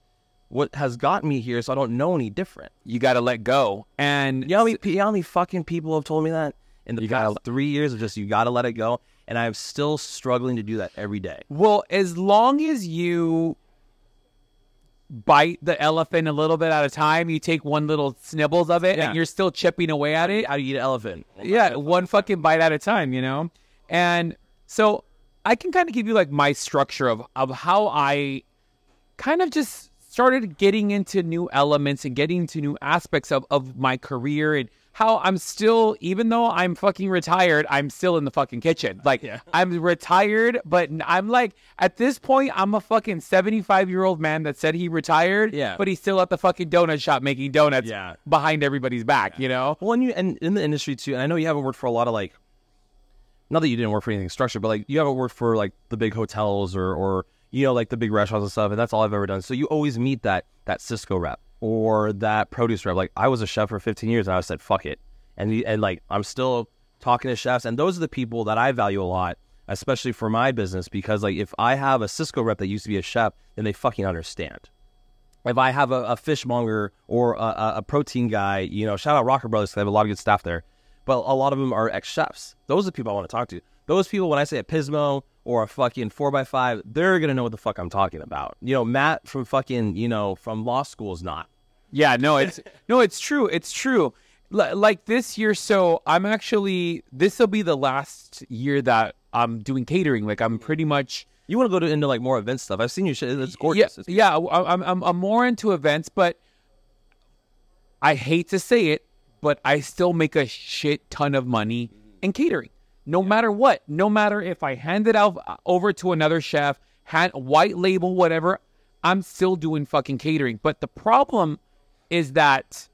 what has gotten me here, so I don't know any different. You got to let go. And You know, how many, you know how many fucking people have told me that in the You past gotta- three years of just you got to let it go, and I'm still struggling to do that every day. Well, as long as you bite the elephant a little bit at a time, you take one little snibbles of it Yeah. and you're still chipping away at it. How do you eat an elephant? Yeah, one fucking bite at a time, you know? And so I can kind of give you like my structure of, of how I kind of just started getting into new elements and getting into new aspects of, of my career and how I'm still, even though I'm fucking retired, I'm still in the fucking kitchen. Like, Yeah. I'm retired, but I'm like, at this point, I'm a fucking 75 year old man that said he retired, Yeah. but he's still at the fucking donut shop making donuts Yeah. behind everybody's back, you know? Well, and you and in the industry too, and I know you haven't worked for a lot of like, not that you didn't work for anything structured, but like you haven't worked for like the big hotels or or you know like the big restaurants and stuff, and that's all I've ever done. So you always meet that that Sysco rep or that produce rep. Like I was a chef for 15 years, and I said fuck it, and and like I'm still talking to chefs, and those are the people that I value a lot. Especially for my business, because like if I have a Sysco rep that used to be a chef, then they fucking understand if I have a, a fishmonger or a, a, protein guy, you know, shout out Rocker Brothers, they have a lot of good staff there. But a lot of them are ex chefs. Those are the people I want to talk to. Those people, when I say a Pismo or a fucking 4x5, they're going to know what the fuck I'm talking about. You know, Matt from fucking, you know, from law school is not. Yeah, no, it's *laughs* no, it's true. It's true. L- like this year, so I'm actually this will be the last year that I'm doing catering. Like I'm pretty much You want to go to, into like more event stuff. I've seen your shit. It's yeah, gorgeous. It's- yeah. I'm I'm I'm more into events, but I hate to say it, but I still make a shit ton of money in catering. No matter what, no matter if I hand it out uh, over to another chef, hand white label, whatever, I'm still doing fucking catering. But the problem is that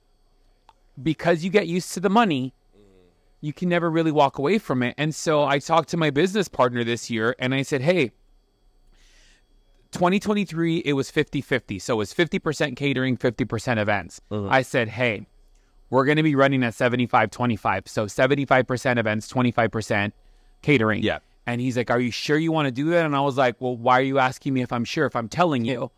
because you get used to the money, you can never really walk away from it. And so I talked to my business partner this year and I said, hey, 2023, it was 50 50. So it was 50% catering, 50% events. I said, hey, we're going to be running at 75 25. So 75% events, 25% catering. Yeah. And he's like, Are you sure you want to do that? And I was like, Well, why are you asking me if I'm sure? If I'm telling you,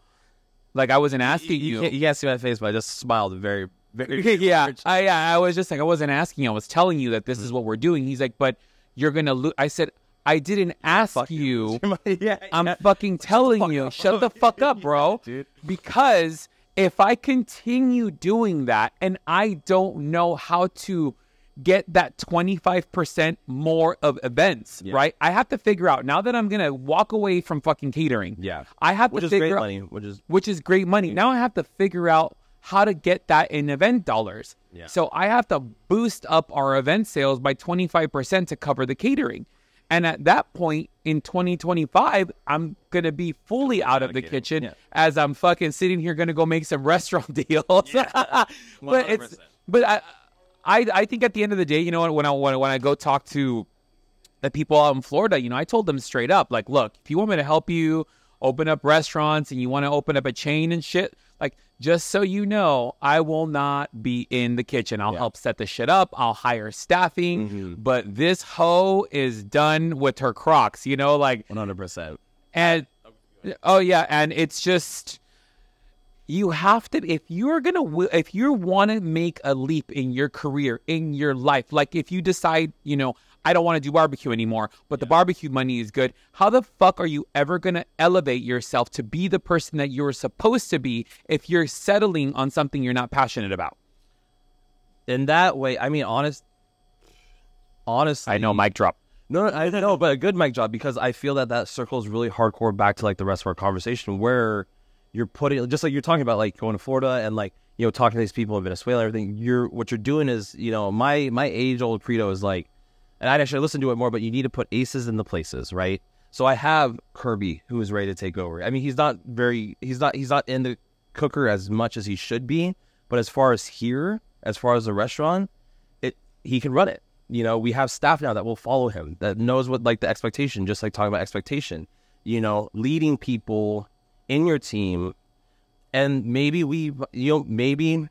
like, I wasn't asking you, you. can't, you can't see my face, but I just smiled very, very. *laughs* yeah, I, yeah, I was just like, I wasn't asking. I was telling you that this mm-hmm. is what we're doing. He's like, but you're gonna lose. I said, I didn't ask you. *laughs* yeah, I'm yeah. fucking telling you, shut the fuck up, bro. *laughs* dude. Because if I continue doing that and I don't know how to get that 25% more of events, right? I have to figure out now that I'm going to walk away from fucking catering. Yeah. I have Which to is figure great out money. Which is which is great money. Now I have to figure out how to get that in event dollars. Yeah. So I have to boost up our event sales by 25% to cover the catering. And at that point in 2025, I'm going to be fully out of the kitchen Yeah. as I'm fucking sitting here going to go make some *laughs* restaurant deals. *laughs* but it's but I I I think at the end of the day, you know when I when I, when I go talk to the people out in Florida, you know, I told them straight up, like, look, if you want me to help you open up restaurants and you want to open up a chain and shit, like, just so you know, I will not be in the kitchen. I'll help set the shit up. I'll hire staffing, but this hoe is done with her Crocs, you know, like, 100%. and oh yeah, and it's just you have to if you're gonna if you want to make a leap in your career in your life, like if you decide, you know, I don't want to do barbecue anymore, but the barbecue money is good. How the fuck are you ever gonna elevate yourself to be the person that you're supposed to be if you're settling on something you're not passionate about? In that way, I mean, honest, honestly, I know, mic drop. No, no, I know, but a good mic job because I feel that that circles really hardcore back to like the rest of our conversation where you're putting just like you're talking about like going to Florida and like you know talking to these people in Venezuela everything. You're what you're doing is you know my my age old credo is like and I'd actually listen to it more. But you need to put aces in the places, right? So I have Kirby who is ready to take over. I mean, he's not very, he's not, he's not in the cooker as much as he should be. But as far as here, as far as the restaurant, it he can run it. You know, we have staff now that will follow him, that knows what like the expectation, just like talking about expectation. You know, leading people in your team, and maybe we, you know, maybe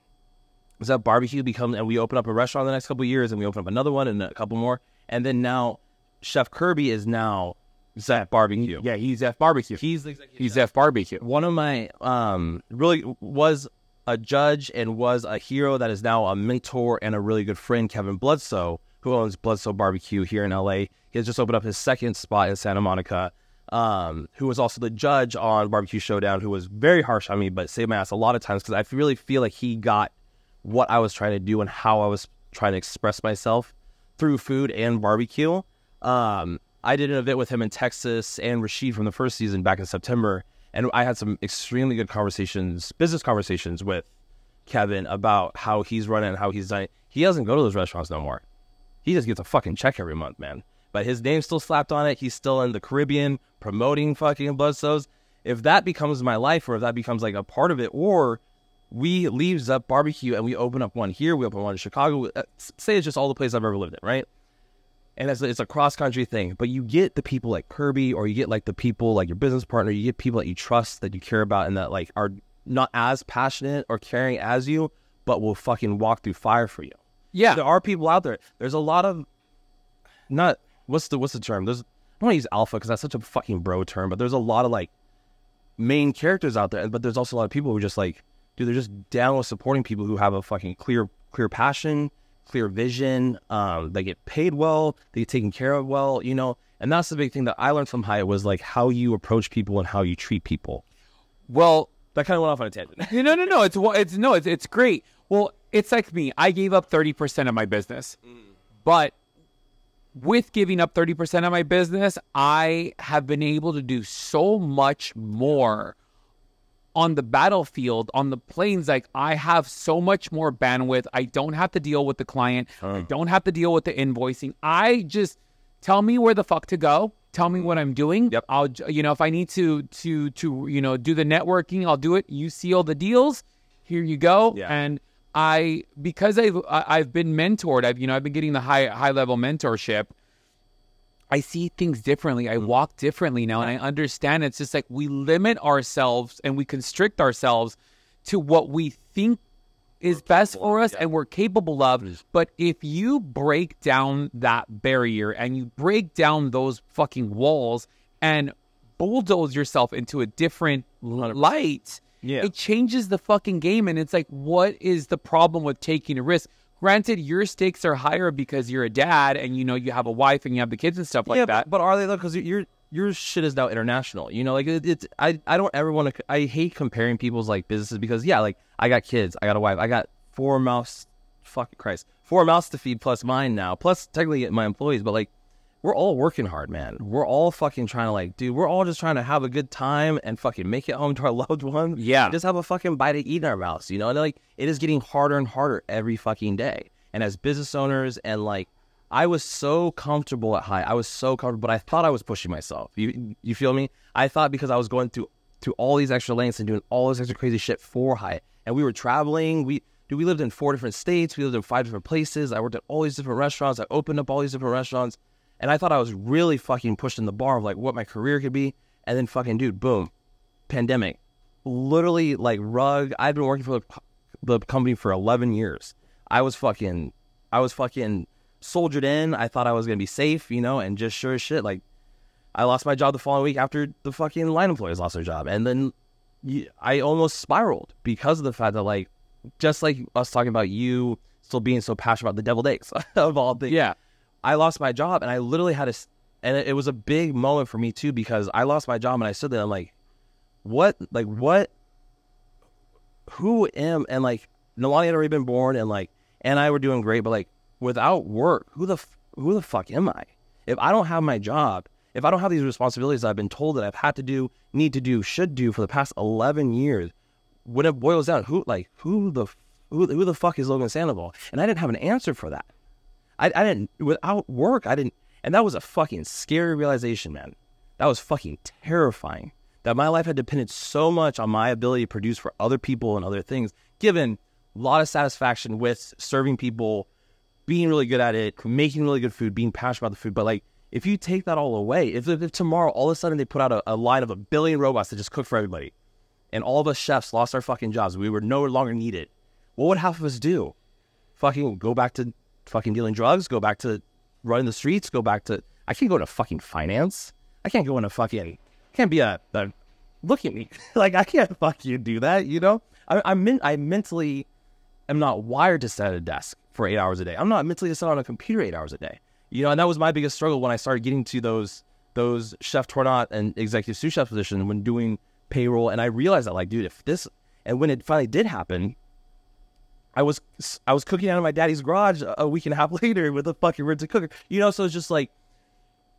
is that barbecue becomes, and we open up a restaurant in the next couple years, and we open up another one and a couple more, and then now Chef Kirby is now Zef Barbecue. Yeah, he's F Barbecue. He's the He's chef. Barbecue. one of my um really was a judge and was a hero that is now a mentor and a really good friend, Kevin Bludso, who owns Bludso Barbecue here in LA. He has just opened up his second spot in Santa Monica. Um, who was also the judge on Barbecue Showdown, who was very harsh on me, but saved my ass a lot of times because I really feel like he got what I was trying to do and how I was trying to express myself through food and barbecue. Um, I did an event with him in Texas and Rashid from the first season back in September, and I had some extremely good conversations, business conversations with Kevin about how he's running how he's done. He doesn't go to those restaurants no more. He just gets a fucking check every month, man. But his name's still slapped on it. He's still in the Caribbean promoting fucking Bludso's. If that becomes my life, or if that becomes like a part of it, or we leave Zef Barbecue and we open up one here, we open one in Chicago. uh, Say it's just all the places I've ever lived in, right? And it's, it's a cross country thing, but you get the people like Kirby, or you get like the people like your business partner. You get people that you trust, that you care about, and that like are not as passionate or caring as you, but will fucking walk through fire for you. Yeah. There are people out there. There's a lot of not what's the what's the term? There's I don't want to use alpha because that's such a fucking bro term, but there's a lot of like main characters out there, but there's also a lot of people who just like, dude, they're just down with supporting people who have a fucking clear clear passion, clear vision. Um, they get paid well, they get taken care of well, you know. And that's the big thing that I learned from Hyatt was like how you approach people and how you treat people. Well, That kind of went off on a tangent. *laughs* no, no, no. It's it's no, it's it's great. Well, it's like me. I gave up thirty percent of my business, but with giving up thirty percent of my business, I have been able to do so much more on the battlefield, on the planes. Like I have so much more bandwidth. I don't have to deal with the client. I don't have to deal with the invoicing. I just tell me where the fuck to go. Tell me what hmm. I'm doing. Yep. I'll, you know, if I need to, to, to, you know, do the networking, I'll do it. You seal the deals. Here you go. Yeah. And I, because I've, I've been mentored, I've, you know, I've been getting the high, high level mentorship. I see things differently. I walk differently now, and I understand it's just like we limit ourselves and we constrict ourselves to what we think is best for us and we're capable of. But if you break down that barrier and you break down those fucking walls and bulldoze yourself into a different light, Yeah. it changes the fucking game. And it's like, what is the problem with taking a risk? Granted, your stakes are higher because you're a dad and you know you have a wife and you have the kids and stuff like yeah, that. But, but are they though? Because your your shit is now international. You know, like it, it's I I don't ever want to. I hate comparing people's like businesses because yeah, like I got kids, I got a wife, I got four mouths. Fucking Christ, four mouths to feed plus mine now, plus technically my employees. But like, we're all working hard, man. We're all fucking trying to like, dude. We're all just trying to have a good time and fucking make it home to our *laughs* loved ones. Yeah. just have a fucking bite to eat in our mouths. You know, and like it is getting harder and harder every fucking day. And as business owners and like I was so comfortable at Hyatt. I was so comfortable, but I thought I was pushing myself. You you feel me? I thought because I was going through to all these extra lengths and doing all this extra crazy shit for Hyatt, and we were traveling. We dude, we lived in four different states. We lived in five different places. I worked at all these different restaurants. I opened up all these different restaurants, and I thought I was really fucking pushing the bar of like what my career could be. And then fucking dude, boom, pandemic, literally like rug. I've been working for the, company for eleven years. I was fucking, I was fucking soldiered in. I thought I was gonna be safe, you know, and just sure as shit, like I lost my job the following week after the fucking line employees lost their job, and then I almost spiraled because of the fact that like, just like us talking about you still being so passionate about the deviled eggs *laughs* of all things. yeah. I lost my job, and I literally had to, and it, was a big moment for me too because I lost my job, and I stood there, and I'm like, what, like what, who am, and like Nalani had already been born, and like, and I were doing great, but like without work, who the, f- who the fuck am I? If I don't have my job, if I don't have these responsibilities I've been told that I've had to do, need to do, should do for the past eleven years, when it boils down, who like who the who, who the fuck is Logan Sandoval? And I didn't have an answer for that. I, I didn't without work. I didn't, and that was a fucking scary realization, man. That was fucking terrifying. That my life had depended so much on my ability to produce for other people and other things. Given a lot of satisfaction with serving people, being really good at it, making really good food, being passionate about the food, but like if you take that all away, if, if tomorrow all of a sudden they put out a, a line of a billion robots that just cook for everybody, and all of us chefs lost our fucking jobs, we were no longer needed, what would half of us do? Fucking go back to fucking dealing drugs, go back to running the streets, go back to I can't go into fucking finance. I can't go into fucking can't be a, a look at me *laughs* like I can't fucking do that. You know, I, I'm men- I mentally am not wired to sit at a desk for eight hours a day. I'm not mentally to sit on a computer eight hours a day. You know, and that was my biggest struggle when I started getting to those those chef tournant and executive sous chef positions when doing payroll, and I realized that like, dude, if this and when it finally did happen, I was I was cooking out of my daddy's garage a week and a half *laughs* later with a fucking rented cooker. You know, so it's just like,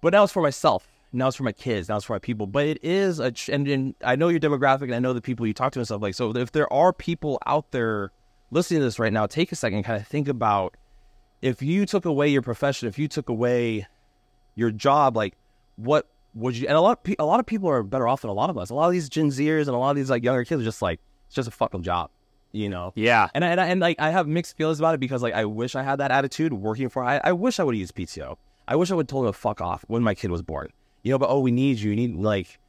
but now it's for myself. Now it's for my kids. Now it's for my people. But it is a and, and I know your demographic and I know the people you talk to and stuff like. So if there are people out there listening to this right now, take a second and kind of think about if you took away your profession, if you took away your job, like what would you? And a lot of a lot of people are better off than a lot of us. A lot of these Gen Zers and a lot of these like younger kids are just like it's just a fucking job, you know. Yeah. And I, and, I, and like I have mixed feelings about it because like I wish I had that attitude working for. I, I wish I would have used PTO. I wish I would have told him to fuck off when my kid was born. You know, but oh, we need you. You need like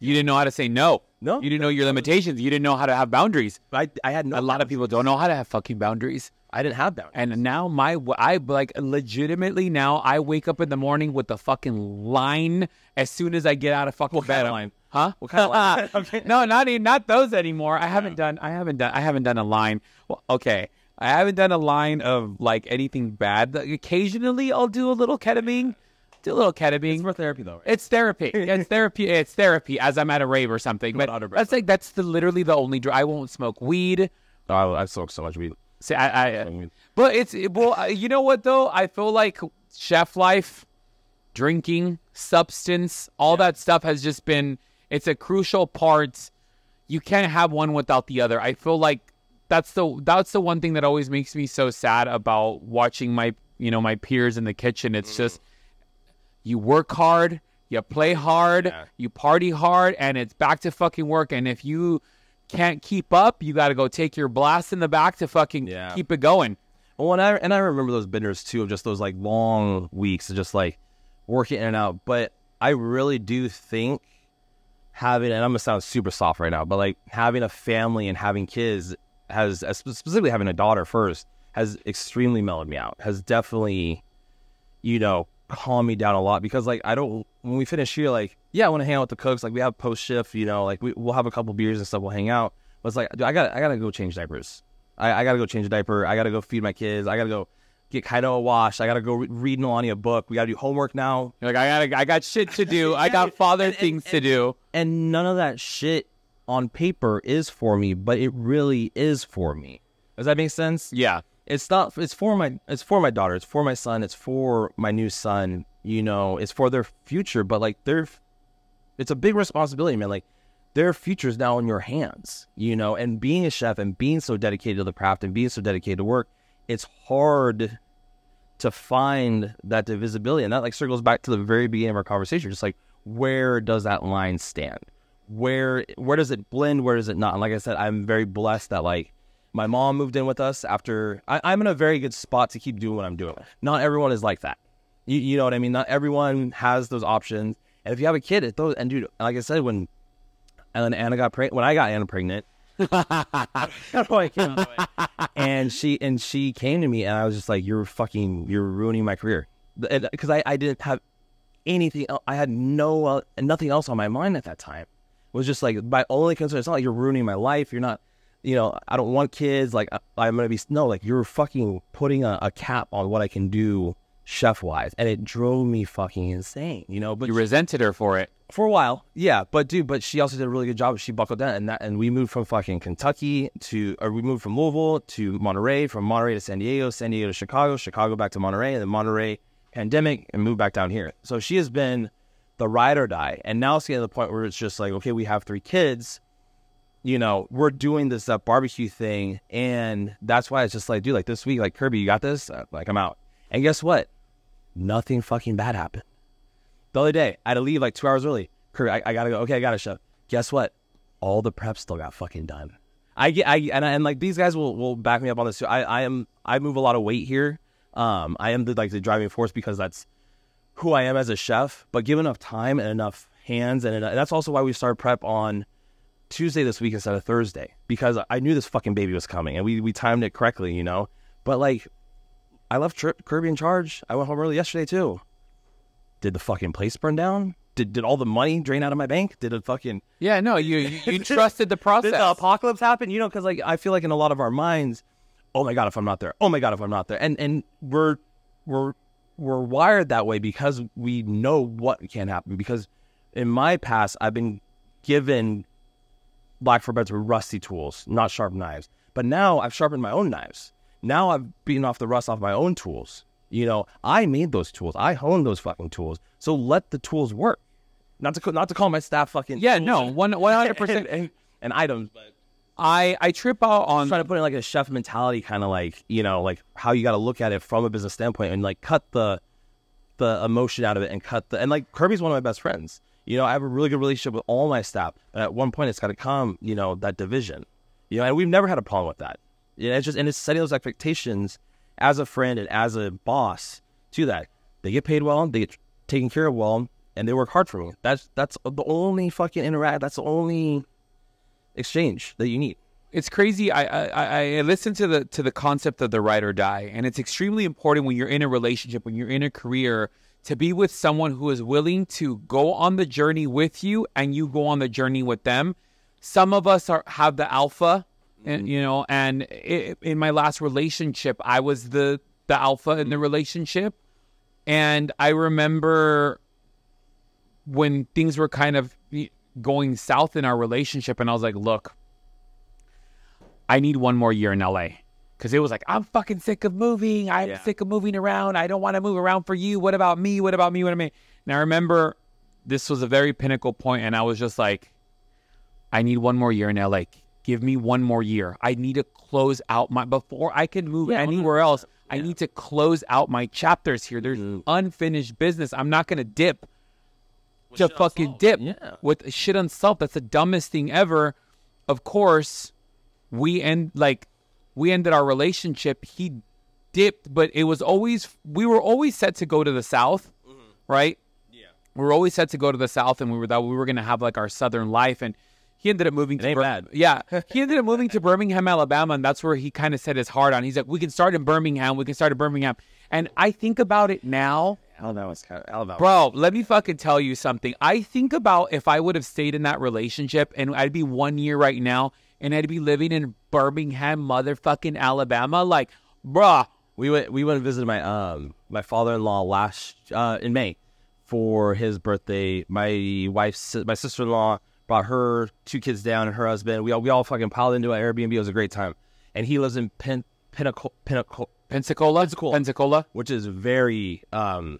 You didn't know how to say no. No. You didn't know your limitations. You didn't know how to have boundaries. I I had no. A lot of people don't know how to have fucking boundaries. I didn't have boundaries. And now my I like legitimately now I wake up in the morning with the fucking line as soon as I get out of fucking What kind bed. of line? Huh? What kind of line? *laughs* *laughs* Okay. no, not even not those anymore. I haven't done I haven't done I haven't done a line. Well, okay. I haven't done a line of like anything bad. Like, occasionally I'll do a little ketamine. Do a little ketamine. It's for therapy though. Right? It's therapy. It's therapy. It's therapy as I'm at a rave or something. But out of breath. that's like that's the literally the only. Dr- I won't smoke weed. Oh, I, I smoked so much weed. See, I, I but it's well, uh, you know what though? I feel like chef life, drinking, substance, all that stuff has just been. It's a crucial part. You can't have one without the other. I feel like that's the that's the one thing that always makes me so sad about watching my you know my peers in the kitchen. It's mm. just you work hard, you play hard, Yeah. you party hard, and it's back to fucking work. And if you can't keep up, you got to go take your blast in the back to fucking Yeah. keep it going. Well, and I and I remember those benders too of just those like long weeks of just like working in and out. But I really do think having and I'm gonna sound super soft right now, but like having a family and having kids has specifically having a daughter first has extremely mellowed me out. Has definitely, you know, calmed me down a lot because like I don't when we finish here, like yeah, I want to hang out with the cooks. Like we have post shift, you know, like we, we'll have a couple beers and stuff. We'll hang out. But it's like dude, I got I gotta go change diapers. I, I gotta go change a diaper. I gotta go feed my kids. I gotta go get Kaido a wash. I gotta go re- read Nalani a book. We gotta do homework now. You're like I gotta, I got shit to do. I got *laughs* father things to do. And none of that shit on paper is for me, but it really is for me. Does that make sense? Yeah. It's not. It's for my. It's for my daughter. It's for my son. It's for my new son. You know. It's for their future. But like, they're. It's a big responsibility, man. Like, their future is now in your hands. You know. And being a chef and being so dedicated to the craft and being so dedicated to work, it's hard to find that divisibility. And that like circles back to the very beginning of our conversation. Just like, where does that line stand? Where where does it blend? Where does it not? And like I said, I'm very blessed that like my mom moved in with us after I, I'm in a very good spot to keep doing what I'm doing. Not everyone is like that. You, you know what I mean? Not everyone has those options. And if you have a kid, it those and dude, like I said, when and Anna got pregnant, when I got Anna pregnant, *laughs* Came and she and she came to me and I was just like, "You're fucking, you're ruining my career," because I I didn't have anything. el I had no uh, nothing else on my mind at that time. It was just like my only concern. It's not like you're ruining my life. You're not, you know, I don't want kids. Like I, I'm gonna be no, like you're fucking putting a, a cap on what I can do chef wise, and it drove me fucking insane. You know, but You resented her for it. For a while, yeah. But dude, but she also did a really good job. She buckled down, and that, and we moved from fucking Kentucky to, or we moved from Louisville to Monterey, from Monterey to San Diego, San Diego to Chicago, Chicago back to Monterey, and then Monterey pandemic, and moved back down here. So she has been the ride or die, and now it's getting to the point where it's just like, okay, we have three kids. You know, we're doing this uh, barbecue thing, and that's why it's just like, dude, like this week, like Kirby, you got this. Uh, like I'm out. And guess what? Nothing fucking bad happened. The other day, I had to leave like two hours early. Kurt, I, I gotta go. Okay, I gotta chef. Guess what? All the prep still got fucking done. I get, I and, and like these guys will will back me up on this too. I, I am I move a lot of weight here. Um, I am the like the driving force because that's who I am as a chef. But given enough time and enough hands, and, and that's also why we started prep on Tuesday this week instead of Thursday because I knew this fucking baby was coming and we we timed it correctly, you know. But like, I left Kirby in charge. I went home early yesterday too. Did the fucking place burn down? Did did all the money drain out of my bank? Did it fucking Yeah, no, you you, *laughs* you trusted the process. did the apocalypse happen? You know, because like I feel like in a lot of our minds, oh my god, if I'm not there, oh my god, if I'm not there, and and we're we're we're wired that way because we know what can happen. Because in my past, I've been given black for beds with rusty tools, not sharp knives. But now I've sharpened my own knives. Now I've beaten off the rust off my own tools. You know, I made those tools. I honed those fucking tools. So let the tools work. Not to not to call my staff fucking yeah, no, one one hundred percent. and, and items, but I I trip out on trying to put in like a chef mentality, kind of like you know, like how you got to look at it from a business standpoint, and like cut the the emotion out of it, and cut the and like Kirby's one of my best friends. You know, I have a really good relationship with all my staff, but at one point, it's got to come, you know, that division. You know, and we've never had a problem with that. You know, it's just and it's setting those expectations as a friend and as a boss to that. They get paid well, they get taken care of well, and they work hard for me. That's that's the only fucking interact. That's the only exchange that you need. it's crazy. I, I I listen to the to the concept of the ride or die, and it's extremely important when you're in a relationship, when you're in a career, to be with someone who is willing to go on the journey with you, and you go on the journey with them. Some of us are have the alpha, and mm-hmm. you know, and i in my last relationship, I was the the alpha in the mm-hmm. relationship, and I remember when things were kind of going south in our relationship, and I was like, look. I need one more year in LA. Cause it was like, I'm fucking sick of moving. I'm Yeah. sick of moving around. I don't want to move around for you. What about me? What about me? What about me? And I remember this was a very pinnacle point, and I was just like, I need one more year in LA. Give me one more year. I need to close out my before I can move Yeah, anywhere else. I need to close out my chapters here. There's Mm-hmm. unfinished business. I'm not gonna dip to fucking dip Yeah. with shit unsolved. That's the dumbest thing ever. Of course, we end like we ended our relationship. He dipped, but it was always we were always set to go to the south, right? Yeah. We were always set to go to the south, and we were that we were gonna have like our southern life. And he ended up moving to ain't bad. *laughs* Yeah, he ended up moving to Birmingham, Alabama, and that's where he kind of set his heart on. He's like, we can start in Birmingham. We can start in Birmingham. And I think about it now. Alabama's kind of Alabama. Bro, let me fucking tell you something. I think about if I would have stayed in that relationship and I'd be one year right now and I'd be living in Birmingham, motherfucking Alabama. Like, bruh, We went we went and visited my um my father in law last uh in May for his birthday. My wife's my sister in law brought her two kids down and her husband. We all we all fucking piled into an Airbnb. It was a great time. And he lives in Pen Pinnacle Pinnacle Pensacola? Pensacola. Pensacola. which is very um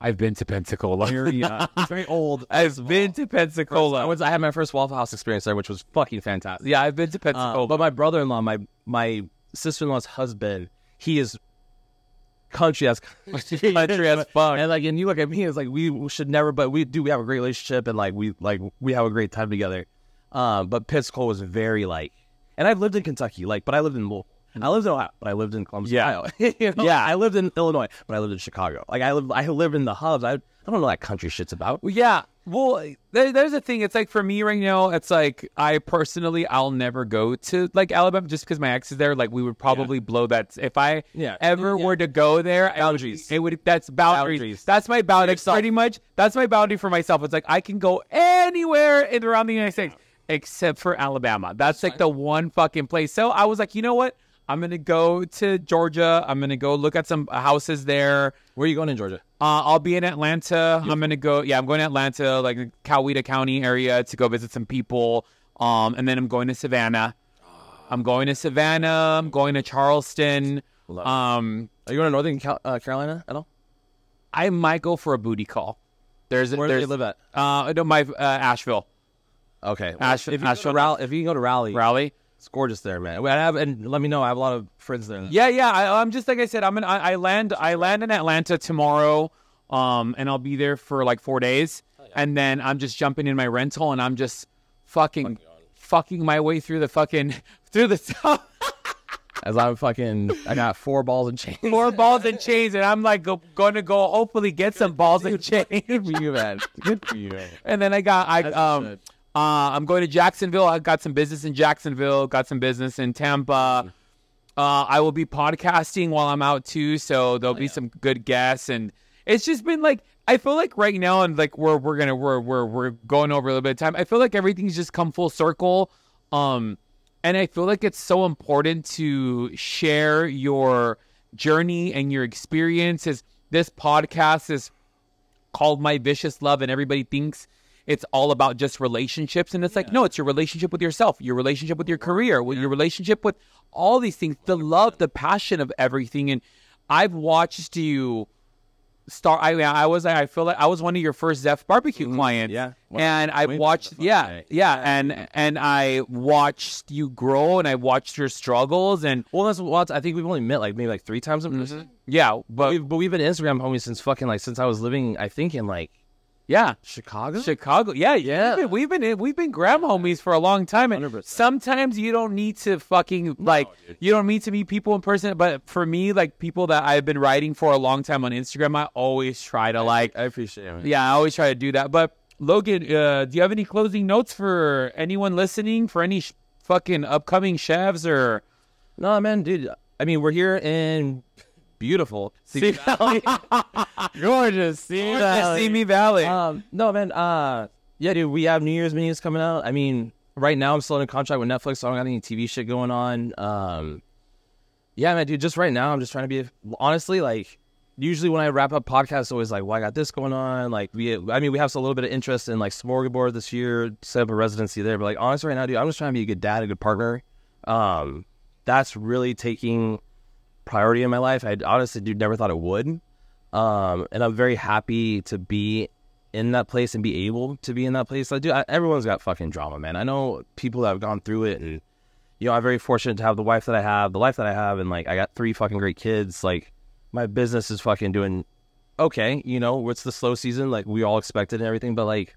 I've been to Pensacola. very uh, *laughs* very old. I've been to Pensacola. was I had my first Waffle House experience there, which was fucking fantastic. yeah, I've been to Pensacola. Uh, but my brother in law, my my sister in law's husband, he is country as *laughs* Country as fuck. And like, and you look at me, it's like we should never, but we do. We have a great relationship, and like we like we have a great time together. Um, but Pensacola was very like, and I've lived in Kentucky, like, but I lived in Louisville. I lived in Ohio, but I lived in Columbus, Yeah. Ohio. *laughs* You know? Yeah. I lived in Illinois, but I lived in Chicago. Like I live, I live in the hubs. I, I don't know what that country shit's about. Well, yeah. Well, there, there's a thing. It's like for me right now, it's like I personally, I'll never go to like Alabama just because my ex is there. Like we would probably blow that. If I Yeah. ever Yeah. were to go there, Boundaries. It would. That's boundaries. Boundaries. That's my boundary. Pretty much. That's my boundary for myself. It's like I can go anywhere in around the United States except for Alabama. That's like the one fucking place. So I was like, you know what? I'm gonna go to Georgia. I'm gonna go look at some houses there. Where are you going in Georgia? Uh, I'll be in Atlanta. I'm gonna go. Yeah, I'm going to Atlanta, like the Coweta County area, to go visit some people. Um, and then I'm going to Savannah. I'm going to Savannah. I'm going to Charleston. Love it. Um, Are you going to Northern Cal- uh, Carolina at all? I might go for a booty call. There's Where do there's you live at? uh no my uh, Asheville Okay, Ash- if you, Asheville- Raleigh, if you can go to Raleigh, Raleigh. It's gorgeous there, man. I have, and let me know. I have a lot of friends there. Yeah, yeah. I, I'm just like I said. I'm in. I, I land. I land in Atlanta tomorrow. Um, and I'll be there for like four days, and then I'm just jumping in my rental, and I'm just fucking, fucking my way through the fucking *laughs* through the stuff. *laughs* As I'm fucking, I got four balls and chains. Four balls and chains, and I'm like go, going to go hopefully get some balls and chains. Good for you, man. Good for you, man. *laughs* And then I got I That's um good. Uh I'm going to Jacksonville. I got some business in Jacksonville, got some business in Tampa. Uh I will be podcasting while I'm out too, so there'll be some good guests and it's just been like I feel like right now and like we're we're gonna we're we're we're going over a little bit of time. I feel like everything's just come full circle. Um and I feel like it's so important to share your journey and your experiences. This podcast is called My Vicious Love, and everybody thinks it's all about just relationships. And it's like, no, it's your relationship with yourself, your relationship with your career, with your relationship with all these things, the love, the passion of everything. And I've watched you start. I mean, I was like I feel like I was one of your first Zef barbecue mm-hmm. clients. yeah. and I watched. Yeah, day. yeah, and and I watched you grow, and I watched your struggles, and Well, that's what I think we've only met like maybe like three times in person. Mm-hmm. yeah, But but we've, but we've been Instagram homies since fucking like since I was living, I think in like yeah. Chicago. Chicago, yeah, Yeah. We've been we've been, we've been gram homies for a long time, and 100%. sometimes you don't need to fucking like you don't need to meet people in person. But for me, like people that I've been writing for a long time on Instagram, I always try to like, I appreciate it. yeah, I always try to do that. But Logan, uh, do you have any closing notes for anyone listening? For any sh- fucking upcoming chefs or No, man, dude. I mean, we're here in beautiful *laughs* Simi Valley, *laughs* gorgeous Simi Valley. Simi Valley? Um, no, man. Uh, yeah, dude. We have New Year's menus coming out. I mean, right now I'm still in a contract with Netflix, so I don't got any TV shit going on. Um, yeah, man, dude. Just right now, I'm just trying to be honestly like. Usually when I wrap up podcasts, it's always like, "Well, I got this going on." Like we, I mean, we have a little bit of interest in like Smorgasburg this year, set up a residency there. But like, honestly, right now, dude, I'm just trying to be a good dad, a good partner. Um, that's really taking priority in my life. I honestly, dude, never thought it would. Um, and I'm very happy to be in that place and be able to be in that place. Like, dude, I, everyone's got fucking drama, man. I know people that have gone through it, and you know, I'm very fortunate to have the wife that I have, the life that I have, and like, I got three fucking great kids. Like, my business is fucking doing okay. You know, it's the slow season, like we all expected and everything, but like,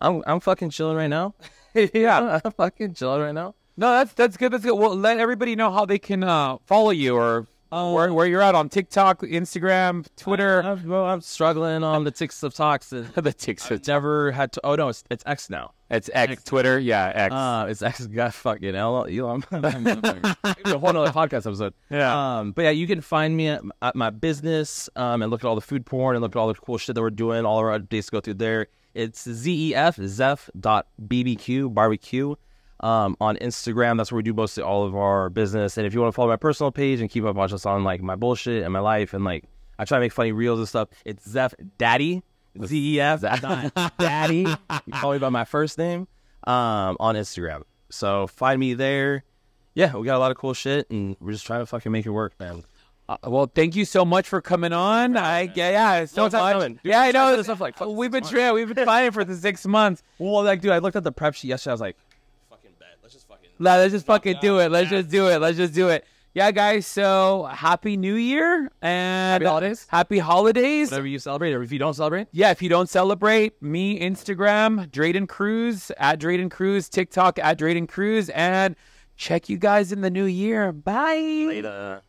I'm I'm fucking chilling right now. *laughs* yeah. *laughs* I'm fucking chilling right now. No, that's that's good. That's good. Well, let everybody know how they can uh, follow you or where where you're at on TikTok, Instagram, Twitter. I'm, well, I'm struggling on the ticks of talks. *laughs* And the TikTok. I've never had to. Oh no, it's, it's X now. It's X, Twitter. Yeah, X. Uh, it's X got fucking. Elon. *laughs* *laughs* Maybe a whole nother podcast episode. Yeah. Um, but yeah, you can find me at, at my business um, and look at all the food porn and look at all the cool shit that we're doing. All our updates go through there. It's zef zef dot bbq barbecue um, on Instagram. That's where we do mostly all of our business. And if you want to follow my personal page and keep up on just on like my bullshit and my life and like I try to make funny reels and stuff. It's Zef Daddy. Z E F dot Daddy. You call me by my first name um, on Instagram. So find me there. Yeah, we got a lot of cool shit, and we're just trying to fucking make it work, man. Uh, well, thank you so much for coming on. I yeah, yeah, it's so No, it's much. coming. Dude, yeah, I know. stuff like we've been six trying. We've been fighting for the six months. *laughs* Well, like, dude, I looked at the prep sheet yesterday. I was like, fucking bet. Let's just fucking. Nah, let's just fucking do it. Let's just do it. Let's just do it. Yeah, guys. So happy New Year and Happy holidays. Happy holidays. Whatever you celebrate, or if you don't celebrate, Yeah, if you don't celebrate, me Instagram Draden Cruz at Draden Cruz, TikTok at Draden Cruz, and check you guys in the new year. Bye. later.